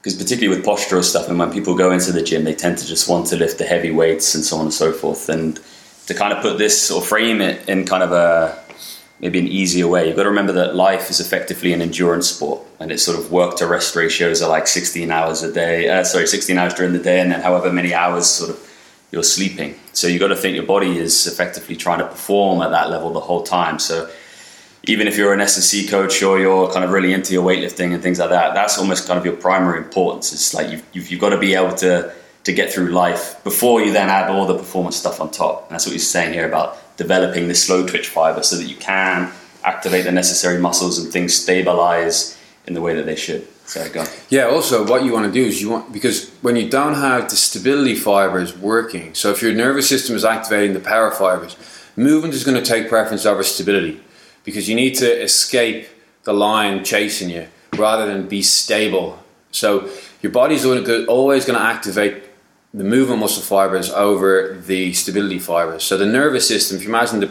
because particularly with postural stuff, and when people go into the gym, they tend to just want to lift the heavy weights and so on and so forth. And to kind of put this or frame it in kind of a maybe an easier way, you've got to remember that life is effectively an endurance sport, and it's sort of work to rest ratios are like 16 hours a day. Uh, sorry, 16 hours during the day, and then however many hours sort of you're sleeping. So you've got to think your body is effectively trying to perform at that level the whole time. So even if you're an S&C coach or you're kind of really into your weightlifting and things like that, that's almost kind of your primary importance. It's like you've, you've, you've got to be able to, to get through life before you then add all the performance stuff on top. And that's what he's saying here about developing this slow twitch fiber so that you can activate the necessary muscles and things stabilize in the way that they should. So go. Yeah, also what you want to do is you want because when you don't have the stability fibers working, so if your nervous system is activating the power fibers, movement is going to take preference over stability because you need to escape the lion chasing you rather than be stable. So your body's always going to activate the movement muscle fibers over the stability fibers. So the nervous system, if you imagine the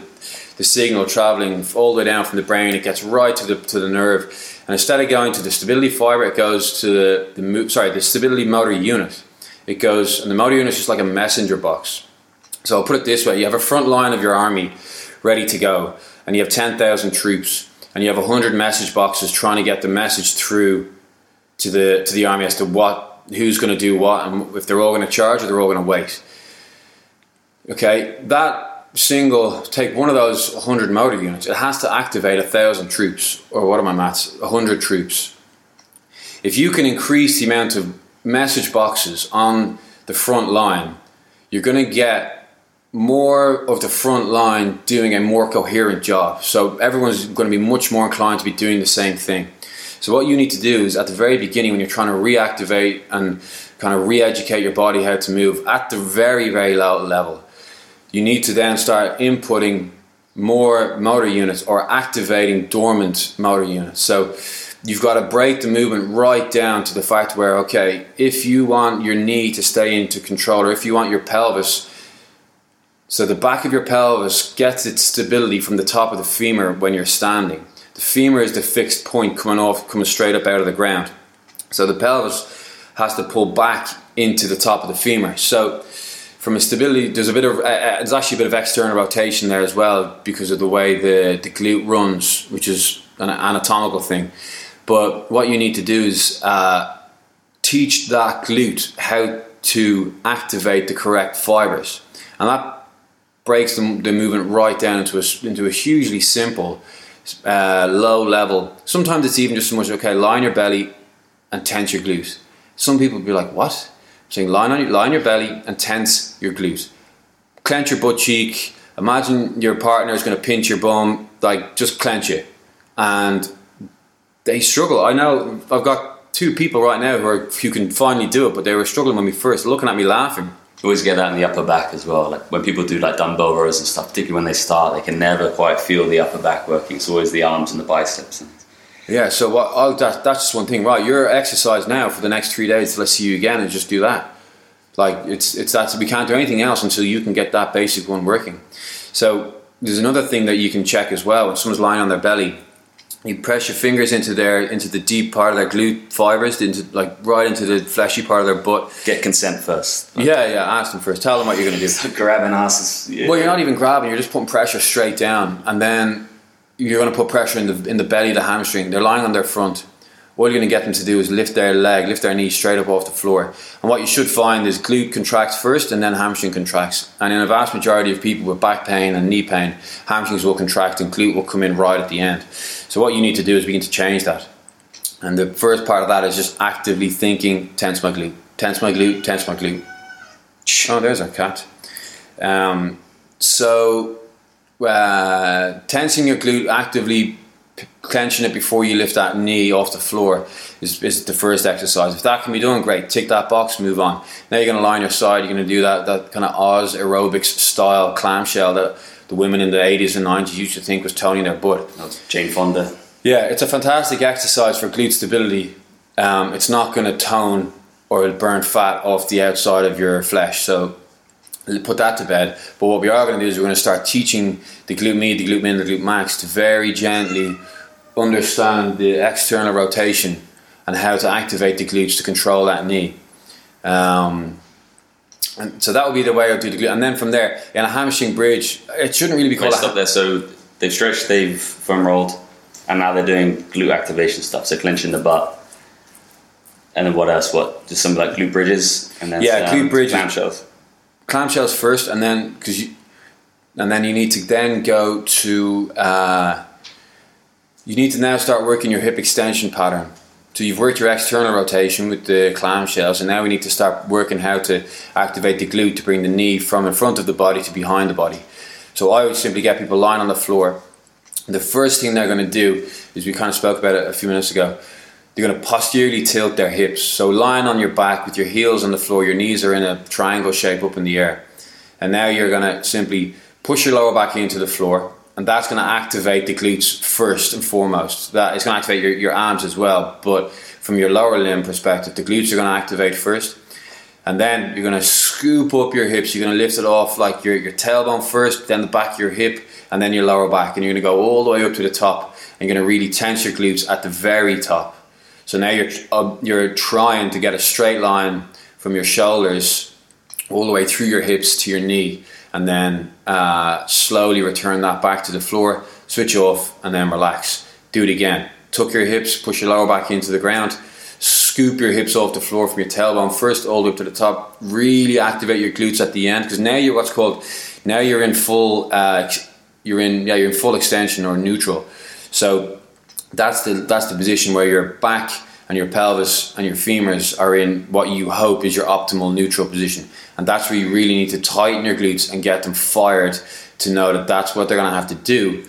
the signal traveling all the way down from the brain, it gets right to the to the nerve, and instead of going to the stability fiber, it goes to the, the sorry the stability motor unit. It goes, and the motor unit is just like a messenger box. So I'll put it this way: you have a front line of your army ready to go, and you have ten thousand troops, and you have hundred message boxes trying to get the message through to the to the army as to what who's going to do what, and if they're all going to charge or they're all going to wait. Okay, that single take one of those 100 motor units it has to activate a thousand troops or what are my maths 100 troops. If you can increase the amount of message boxes on the front line you're going to get more of the front line doing a more coherent job. So everyone's going to be much more inclined to be doing the same thing. So what you need to do is at the very beginning when you're trying to reactivate and kind of re-educate your body how to move at the very very low level you need to then start inputting more motor units or activating dormant motor units. So you've got to break the movement right down to the fact where, okay, if you want your knee to stay into control or if you want your pelvis, so the back of your pelvis gets its stability from the top of the femur when you're standing. The femur is the fixed point coming off, coming straight up out of the ground. So the pelvis has to pull back into the top of the femur. So from a stability, there's a bit of uh, uh, there's actually a bit of external rotation there as well because of the way the the glute runs, which is an anatomical thing. But what you need to do is uh, teach that glute how to activate the correct fibers, and that breaks the, the movement right down into a into a hugely simple, uh, low level. Sometimes it's even just so much okay, line your belly and tense your glutes. Some people be like, what? Saying line on your, line your belly and tense your glute. Clench your butt cheek. Imagine your partner is going to pinch your bum. Like just clench it, and they struggle. I know I've got two people right now who, are, can finally do it, but they were struggling when we first looking at me laughing. You always get that in the upper back as well. Like when people do like dumbbell rows and stuff, particularly when they start, they can never quite feel the upper back working. It's always the arms and the biceps. Yeah, so what? I'll, oh, that, that's just one thing, right? Your exercise now for the next three days Let's see you again, and just do that. Like it's it's that we can't do anything else until you can get that basic one working. So there's another thing that you can check as well. When someone's lying on their belly, you press your fingers into their into the deep part of their glute fibers, into like right into the fleshy part of their butt. Get consent first. Yeah, yeah. Ask them first. Tell them what you're going to do. grabbing asses. Yeah. Well, you're not even grabbing. You're just putting pressure straight down, and then you're going to put pressure in the in the belly, the hamstring. They're lying on their front. What you're going to get them to do is lift their leg, lift their knee straight up off the floor. And what you should find is glute contracts first, and then hamstring contracts. And in a vast majority of people with back pain and knee pain, hamstrings will contract and glute will come in right at the end. So what you need to do is begin to change that. And the first part of that is just actively thinking, tense my glute, tense my glute, tense my glute. Oh, there's our cat. Um, so uh, tensing your glute actively clenching it before you lift that knee off the floor is, is the first exercise. If that can be done, great. Tick that box, move on. Now you're going to lie on your side. You're going to do that that kind of Oz aerobics style clamshell that the women in the 80s and 90s used to think was toning their butt. Jane Fonda. Yeah, it's a fantastic exercise for glute stability. Um, it's not going to tone or burn fat off the outside of your flesh. So put that to bed. But what we are going to do is we're going to start teaching the glute med, the glute min, the glute max to very gently understand the external rotation and how to activate the glutes to control that knee. Um, and so that would be the way I do the glute. And then from there, in a hamstring bridge, it shouldn't really be called. Let's stop there. So they've stretched, they've foam rolled, and now they're doing glute activation stuff. So clenching the butt. And then what else? What just some like glute bridges and then Yeah, glute bridges. clamshells. Clamshells first, and then because you, and then you need to then go to uh, you need to now start working your hip extension pattern. So you've worked your external rotation with the clamshells, and now we need to start working how to activate the glute to bring the knee from in front of the body to behind the body. So I would simply get people lying on the floor. The first thing they're going to do is we kind of spoke about it a few minutes ago. They're going to posteriorly tilt their hips. So lying on your back with your heels on the floor, your knees are in a triangle shape up in the air. And now you're going to simply push your lower back into the floor, and that's going to activate the glutes first and foremost. That is going to activate your, your arms as well, but from your lower limb perspective, the glutes are going to activate first. And then you're going to scoop up your hips. You're going to lift it off like your, your tailbone first, then the back of your hip, and then your lower back. And you're going to go all the way up to the top. And you're going to really tense your glutes at the very top. So now you're uh, you're trying to get a straight line from your shoulders all the way through your hips to your knee, and then uh, slowly return that back to the floor. Switch off, and then relax. Do it again. Tuck your hips, push your lower back into the ground. Scoop your hips off the floor from your tailbone first, all the way up to the top. Really activate your glutes at the end because now you're what's called now you're in full uh, you're in yeah you're in full extension or neutral. So that's the that's the position where your back and your pelvis and your femurs are in what you hope is your optimal neutral position, and that's where you really need to tighten your glutes and get them fired to know that that's what they're going to have to do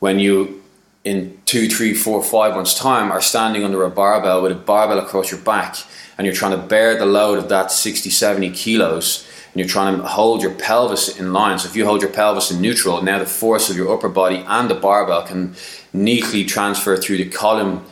when you in two, three, four, five months' time are standing under a barbell with a barbell across your back and you're trying to bear the load of that 60, 70 kilos and you're trying to hold your pelvis in line. So if you hold your pelvis in neutral, now the force of your upper body and the barbell can neatly transfer through the column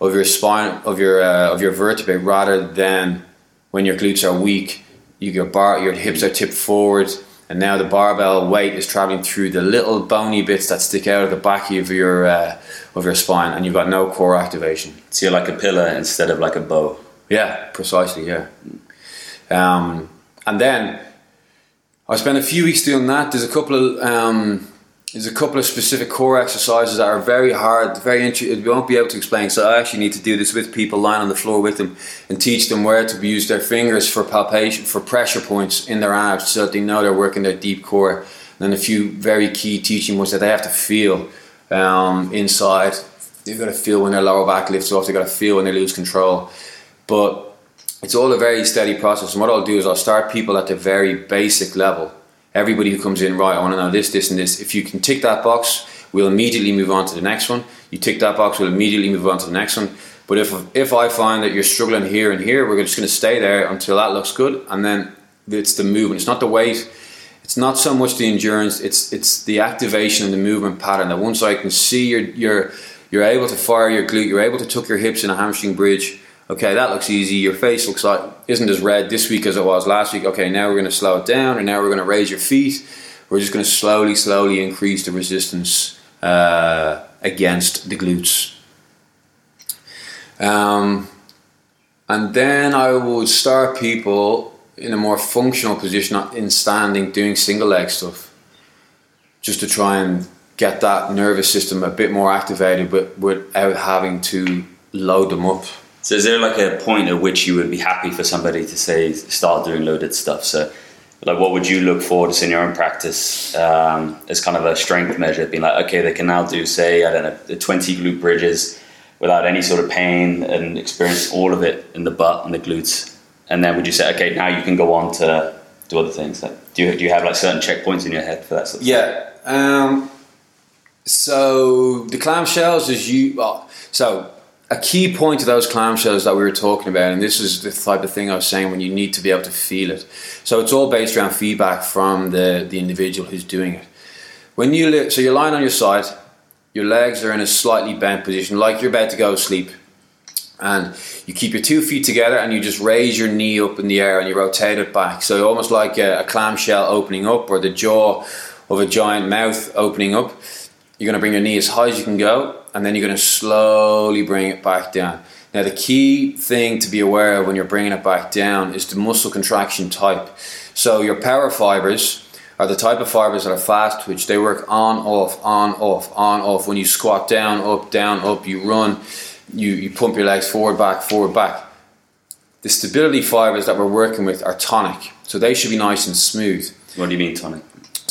of your spine, of your, uh, of your vertebrae rather than when your glutes are weak, you, your, bar, your hips are tipped forward and now the barbell weight is traveling through the little bony bits that stick out of the back of your uh, of your spine, and you've got no core activation. So you're like a pillar instead of like a bow. Yeah, precisely. Yeah, um, and then I spent a few weeks doing that. There's a couple of um, there's a couple of specific core exercises that are very hard, very interesting. We won't be able to explain. So I actually need to do this with people lying on the floor with them and teach them where to use their fingers for palpation, for pressure points in their abs, so that they know they're working their deep core. And then a few very key teaching ones that they have to feel um, inside. They've got to feel when their lower back lifts off. They've got to feel when they lose control. But it's all a very steady process. And what I'll do is I'll start people at the very basic level everybody who comes in, right, I want to know this, this, and this. If you can tick that box, we'll immediately move on to the next one. You tick that box, we'll immediately move on to the next one. But if if I find that you're struggling here and here, we're just going to stay there until that looks good, and then it's the movement. It's not the weight. It's not so much the endurance. It's it's the activation and the movement pattern. That once I can see you're you're you're able to fire your glute, you're able to tuck your hips in a hamstring bridge okay, that looks easy. Your face looks like isn't as red this week as it was last week. Okay, now we're going to slow it down, and now we're going to raise your feet. We're just going to slowly, slowly increase the resistance uh, against the glutes. Um, and then I would start people in a more functional position, in standing, doing single leg stuff, just to try and get that nervous system a bit more activated, but without having to load them up. So is there like a point at which you would be happy for somebody to say start doing loaded stuff? So like what would you look for to in your own practice um, as kind of a strength measure? Being like, okay, they can now do say I don't know twenty glute bridges without any sort of pain and experience all of it in the butt and the glutes. And then would you say, okay, now you can go on to do other things? Like, do you do you have like certain checkpoints in your head for that? Sort of yeah. Um, So the clamshells is you. Well, so a key point of those clamshells that we were talking about, and this is the type of thing I was saying when you need to be able to feel it. So it's all based around feedback from the the individual who's doing it. When you li- so you're lying on your side, your legs are in a slightly bent position, like you're about to go to sleep, and you keep your two feet together and you just raise your knee up in the air and you rotate it back. So almost like a, a clamshell opening up or the jaw of a giant mouth opening up. You're going to bring your knee as high as you can go, and then you're going to slowly bring it back down. Now, the key thing to be aware of when you're bringing it back down is the muscle contraction type. So, your power fibers are the type of fibers that are fast twitch. They work on, off, on, off, on, off. When you squat down, up, down, up, you run, you, you pump your legs forward, back, forward, back. The stability fibers that we're working with are tonic, so they should be nice and smooth. What do you mean tonic?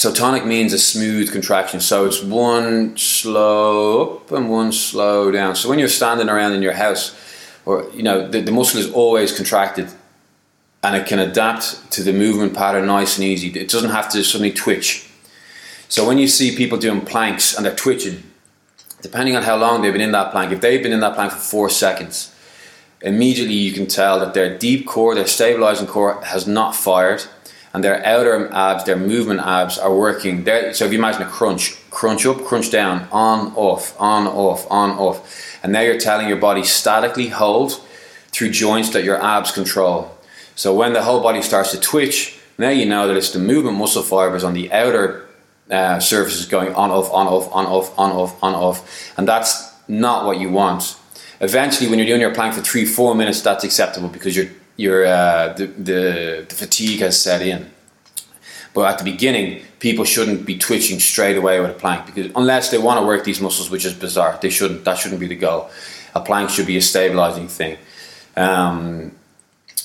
So tonic means a smooth contraction. So it's one slow up and one slow down. So when you're standing around in your house, or you know, the, the muscle is always contracted, and it can adapt to the movement pattern nice and easy. It doesn't have to suddenly twitch. So when you see people doing planks and they're twitching, depending on how long they've been in that plank, if they've been in that plank for four seconds, immediately you can tell that their deep core, their stabilizing core, has not fired and their outer abs, their movement abs are working. They're, so if you imagine a crunch, crunch up, crunch down, on, off, on, off, on, off. And now you're telling your body statically hold through joints that your abs control. So when the whole body starts to twitch, now you know that it's the movement muscle fibers on the outer uh, surfaces going on, off, on, off, on, off, on, off, on, off. And that's not what you want. Eventually, when you're doing your plank for three, four minutes, that's acceptable because you're your uh, the, the, the fatigue has set in. But at the beginning, people shouldn't be twitching straight away with a plank because unless they want to work these muscles, which is bizarre, they shouldn't. That shouldn't be the goal. A plank should be a stabilizing thing. Um,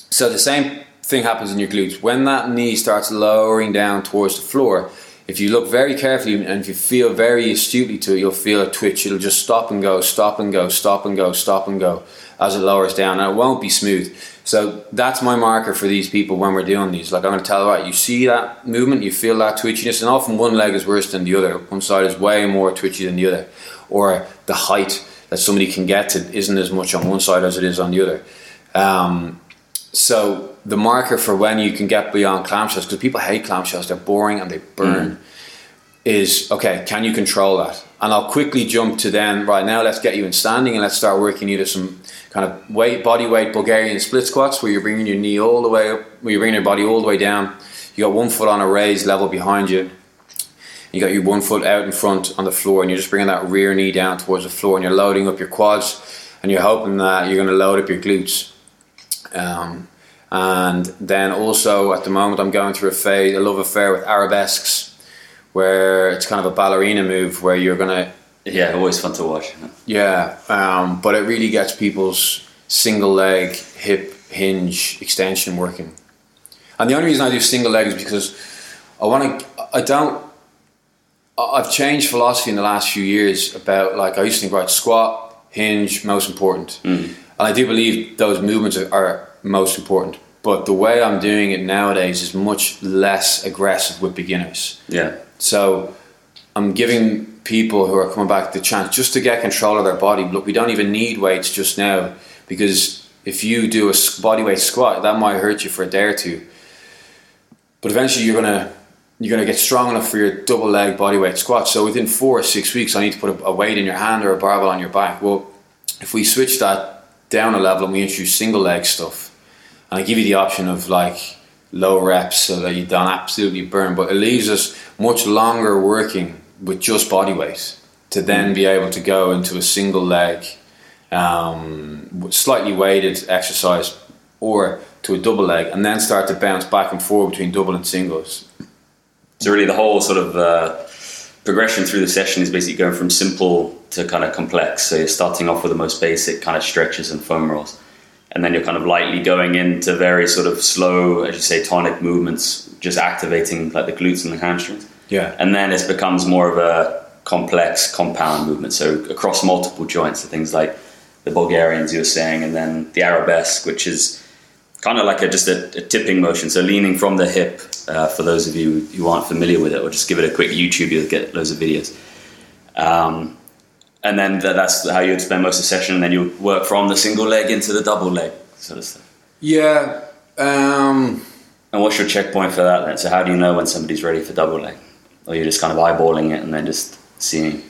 so the same thing happens in your glutes when that knee starts lowering down towards the floor. If you look very carefully and if you feel very astutely to it, you'll feel a twitch. It'll just stop and go, stop and go, stop and go, stop and go as it lowers down, and it won't be smooth. So that's my marker for these people when we're doing these. Like I'm going to tell you what, you see that movement, you feel that twitchiness, and often one leg is worse than the other. One side is way more twitchy than the other, or the height that somebody can get to isn't as much on one side as it is on the other. Um, so the marker for when you can get beyond clamshells, because people hate clamshells, they're boring and they burn. Mm. Is okay. Can you control that? And I'll quickly jump to then. Right now, let's get you in standing and let's start working either some kind of weight, body weight Bulgarian split squats where you're bringing your knee all the way up, where you're bringing your body all the way down. You got one foot on a raised level behind you. You got your one foot out in front on the floor, and you're just bringing that rear knee down towards the floor, and you're loading up your quads, and you're hoping that you're going to load up your glutes. Um, and then also at the moment, I'm going through a phase, a love affair with arabesques, where it's kind of a ballerina move where you're going to yeah, always fun to watch. Yeah, um, but it really gets people's single leg hip hinge extension working. And the only reason I do single leg is because I want to. I don't. I've changed philosophy in the last few years about like I used to think right squat, hinge, most important, mm. and I do believe those movements are, are most important. But the way I'm doing it nowadays is much less aggressive with beginners. Yeah. So I'm giving people who are coming back the chance just to get control of their body. Look, we don't even need weights just now because if you do a body weight squat, that might hurt you for a day or two. But eventually, you're gonna you're gonna get strong enough for your double leg body weight squat. So within four or six weeks, I need to put a, a weight in your hand or a barbell on your back. Well, if we switch that down a level and we introduce single leg stuff, and I give you the option of like low reps so that you don't absolutely burn, but it leaves us much longer working with just body weight to then be able to go into a single leg, um, slightly weighted exercise, or to a double leg, and then start to bounce back and forth between double and singles. So really, the whole sort of uh, progression through the session is basically going from simple to kind of complex. So you're starting off with the most basic kind of stretches and foam rolls, and then you're kind of lightly going into very sort of slow, as you say, tonic movements, just activating like the glutes and the hamstrings yeah. And then it becomes more of a complex compound movement. So across multiple joints, so things like the Bulgarians you were saying, and then the arabesque, which is kind of like a, just a, a, tipping motion. So leaning from the hip, uh, for those of you who aren't familiar with it, or just give it a quick YouTube, you'll get loads of videos. Um, and then th- that's how you'd spend most of the session. And then you work from the single leg into the double leg sort of stuff. Yeah. Um, And what's your checkpoint for that then? So how do you know when somebody's ready for double leg? Or you're just kind of eyeballing it and then just seeing?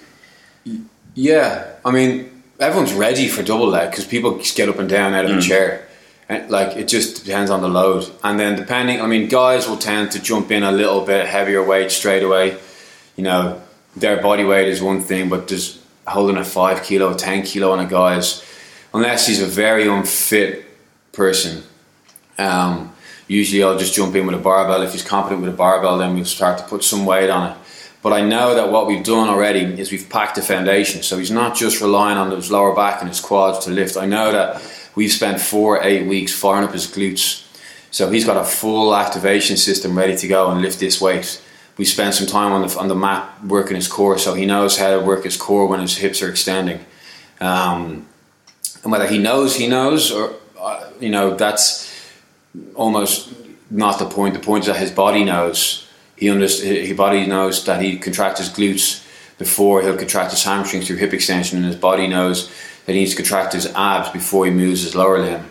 yeah. I mean, everyone's ready for double leg because people just get up and down out of the chair. And, like it just depends on the load, and then depending. I mean, guys will tend to jump in a little bit heavier weight straight away. You know, their body weight is one thing, but just holding a five kilo, ten kilo on a guy is, unless he's a very unfit person. Um, usually, I'll just jump in with a barbell. If he's competent with a barbell, then we'll start to put some weight on it. But I know that what we've done already is we've packed a foundation. So he's not just relying on his lower back and his quads to lift. I know that we've spent four, eight weeks firing up his glutes. So he's got a full activation system ready to go and lift this weight. We spent some time on the on the mat working his core, so he knows how to work his core when his hips are extending. Um, and whether he knows, he knows, or uh, you know, that's almost not the point. The point is that his body knows. He underst- His body knows that he contracts his glutes before he'll contract his hamstrings through hip extension, and his body knows that he needs to contract his abs before he moves his lower limb.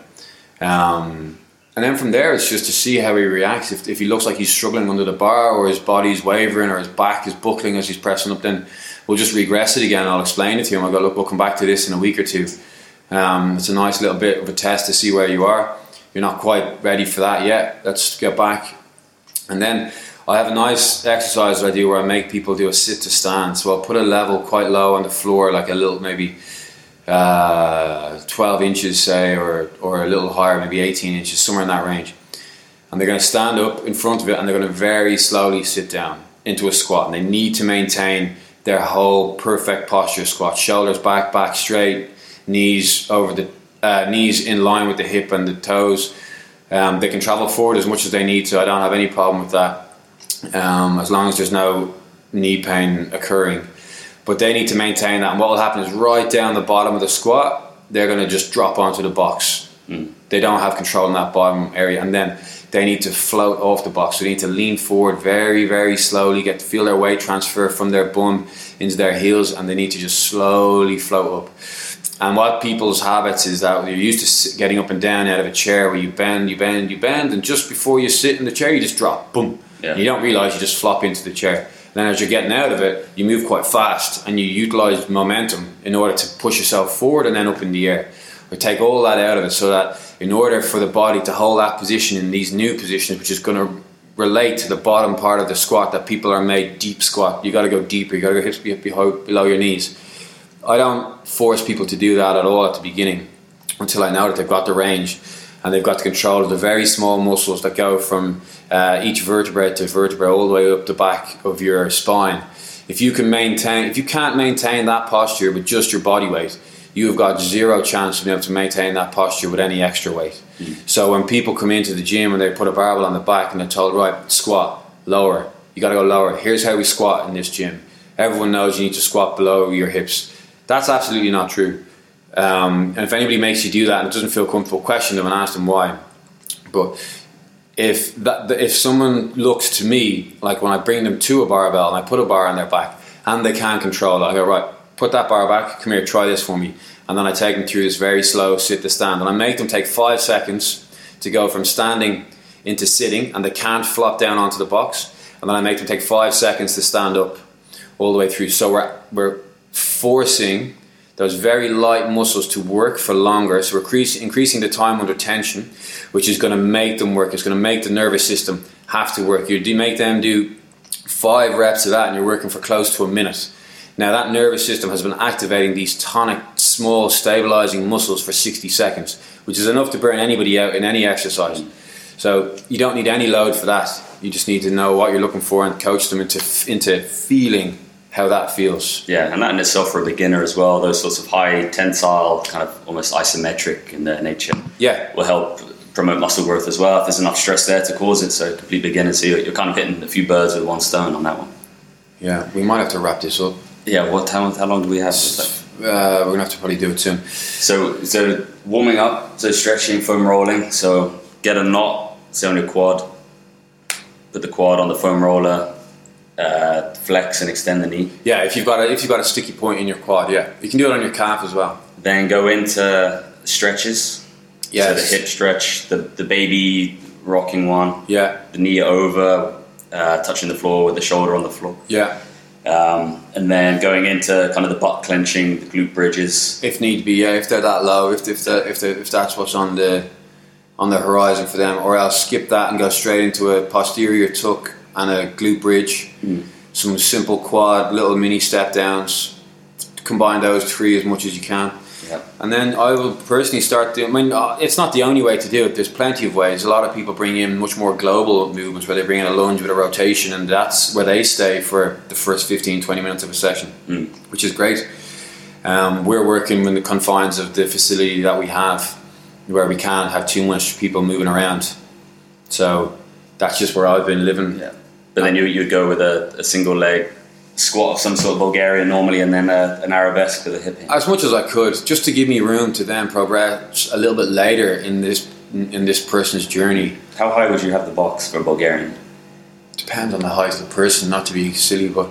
Um, and then from there, it's just to see how he reacts. If, if he looks like he's struggling under the bar, or his body's wavering, or his back is buckling as he's pressing up, then we'll just regress it again. I'll explain it to him. I'll go, look, we'll come back to this in a week or two. Um, it's a nice little bit of a test to see where you are. You're not quite ready for that yet. Let's get back. And then I have a nice exercise that I do where I make people do a sit to stand. So I'll put a level quite low on the floor, like a little maybe uh, 12 inches, say, or, or a little higher, maybe 18 inches, somewhere in that range. And they're going to stand up in front of it and they're going to very slowly sit down into a squat. And they need to maintain their whole perfect posture squat shoulders back, back straight, knees over the uh, knees in line with the hip and the toes. Um, they can travel forward as much as they need to. I don't have any problem with that, um, as long as there's no knee pain occurring. But they need to maintain that. And what will happen is right down the bottom of the squat, they're going to just drop onto the box. Mm. They don't have control in that bottom area, and then they need to float off the box. So they need to lean forward very, very slowly, get to feel their weight transfer from their bum into their heels, and they need to just slowly float up. And what people's habits is that you're used to getting up and down out of a chair where you bend, you bend, you bend, and just before you sit in the chair, you just drop, boom. Yeah. You don't realize you just flop into the chair. Then as you're getting out of it, you move quite fast and you utilize momentum in order to push yourself forward and then up in the air. We take all that out of it so that in order for the body to hold that position in these new positions, which is going to relate to the bottom part of the squat that people are made deep squat. You got to go deeper. You got to go hips below your knees. I don't force people to do that at all at the beginning until I know that they've got the range and they've got the control of the very small muscles that go from uh, each vertebra to vertebra all the way up the back of your spine. If you can maintain, if you can't maintain that posture with just your body weight, you have got zero chance of being able to maintain that posture with any extra weight. So when people come into the gym and they put a barbell on the back and they're told, right, squat, lower, you got to go lower. Here's how we squat in this gym. Everyone knows you need to squat below your hips. That's absolutely not true. Um, and if anybody makes you do that and it doesn't feel comfortable, question them and ask them why. But if that if someone looks to me like when I bring them to a barbell and I put a bar on their back and they can't control it, I go right, put that bar back. Come here, try this for me. And then I take them through this very slow sit to stand, and I make them take five seconds to go from standing into sitting, and they can't flop down onto the box. And then I make them take five seconds to stand up all the way through. So we're we're forcing those very light muscles to work for longer. So we're increase, increasing the time under tension, which is going to make them work. It's going to make the nervous system have to work. You do make them do five reps of that, and you're working for close to a minute. Now that nervous system has been activating these tonic, small, stabilizing muscles for 60 seconds, which is enough to burn anybody out in any exercise. So you don't need any load for that. You just need to know what you're looking for and coach them into into feeling how that feels. Yeah, and that in itself for a beginner as well, those sorts of high tensile, kind of almost isometric in their nature, Yeah, will help promote muscle growth as well if there's enough stress there to cause it. So complete beginner, so you're, you're kind of hitting a few birds with one stone on that one. yeah. We might have to wrap this up. Yeah, what how, how long do we have? Uh, we're gonna have to probably do it soon. So so warming up, so stretching, foam rolling. So get a knot, say on your quad, put the quad on the foam roller, uh, flex and extend the knee. Yeah, if you've got a if you've got a sticky point in your quad, yeah, you can do it on your calf as well. Then go into stretches. Yeah, So the hip stretch, the, the baby rocking one, Yeah, the knee over, uh, touching the floor with the shoulder on the floor. yeah. Um, and then going into kind of the butt clenching, the glute bridges. If need be, yeah. If they're that low, if if the, if the, if that's what's on the on the horizon for them, or else skip that and go straight into a posterior tuck and a glute bridge. Some simple quad, little mini step downs. Combine those three as much as you can. Yeah. And then I will personally start doing. I mean, uh, it's not the only way to do it. There's plenty of ways. A lot of people bring in much more global movements where they bring in a lunge with a rotation, and that's where they stay for the first 15, 20 minutes of a session, Mm. which is great. Um, we're working in the confines of the facility that we have, where we can't have too much people moving around. So that's just where I've been living. Yeah. But then you, you'd go with a, a single leg squat of some sort of Bulgarian normally, and then a, an arabesque with a hip hinge. as much as I could, just to give me room to then progress a little bit later in this in this person's journey. How high would you have the box for a Bulgarian? Depends on the height of the person, not to be silly, but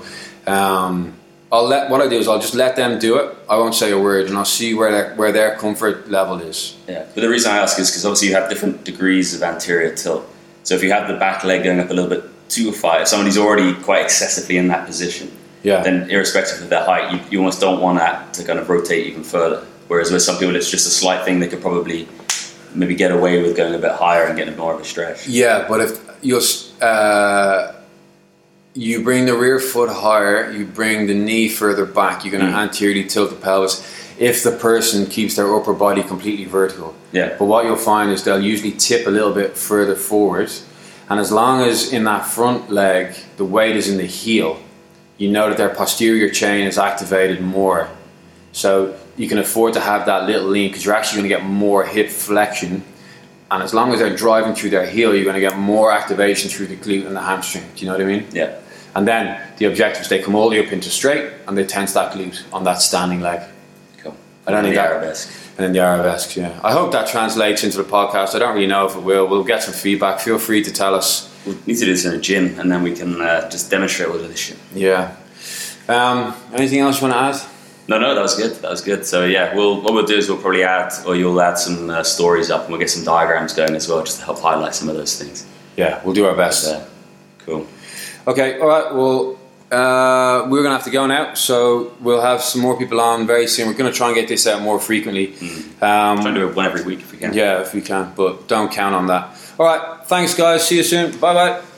um, I'll let what I do is I'll just let them do it. I won't say a word, and I'll see where their, where their comfort level is. Yeah. But the reason I ask is because obviously you have different degrees of anterior tilt. So if you have the back leg going up a little bit too far, if somebody's already quite excessively in that position, Yeah. then irrespective of their height, you, you almost don't want that to kind of rotate even further. Whereas with some people, it's just a slight thing they could probably maybe get away with going a bit higher and getting more of a stretch. Yeah, but if you uh, you bring the rear foot higher, you bring the knee further back, you're going to Mm. anteriorly tilt the pelvis. If the person keeps their upper body completely vertical, Yeah. But what you'll find is they'll usually tip a little bit further forward, and as long as in that front leg the weight is in the heel, you know that their posterior chain is activated more. So you can afford to have that little lean because you're actually going to get more hip flexion. And as long as they're driving through their heel, you're going to get more activation through the glute and the hamstring. Do you know what I mean? Yeah. And then the objective is they come all the way up into straight and they tense that glute on that standing leg. I don't the that- arabesque. And then the arabesque, yeah. I hope that translates into the podcast. I don't really know if it will. We'll get some feedback. Feel free to tell us. We need to do this in a gym, and then we can uh, just demonstrate of this shit. Yeah. Um, anything else you want to add? No, no, that was good. That was good. So yeah, we'll what we'll do is we'll probably add, or you'll add some uh, stories up, and we'll get some diagrams going as well, just to help highlight some of those things. Yeah, we'll do our best. So, cool. Okay, all right. Well, uh, we're going to have to go now. So we'll have some more people on very soon. We're going to try and get this out more frequently. Try and Um, do it one every week if we can. yeah, if we can, but don't count on that. All right. Thanks, guys. See you soon. Bye bye.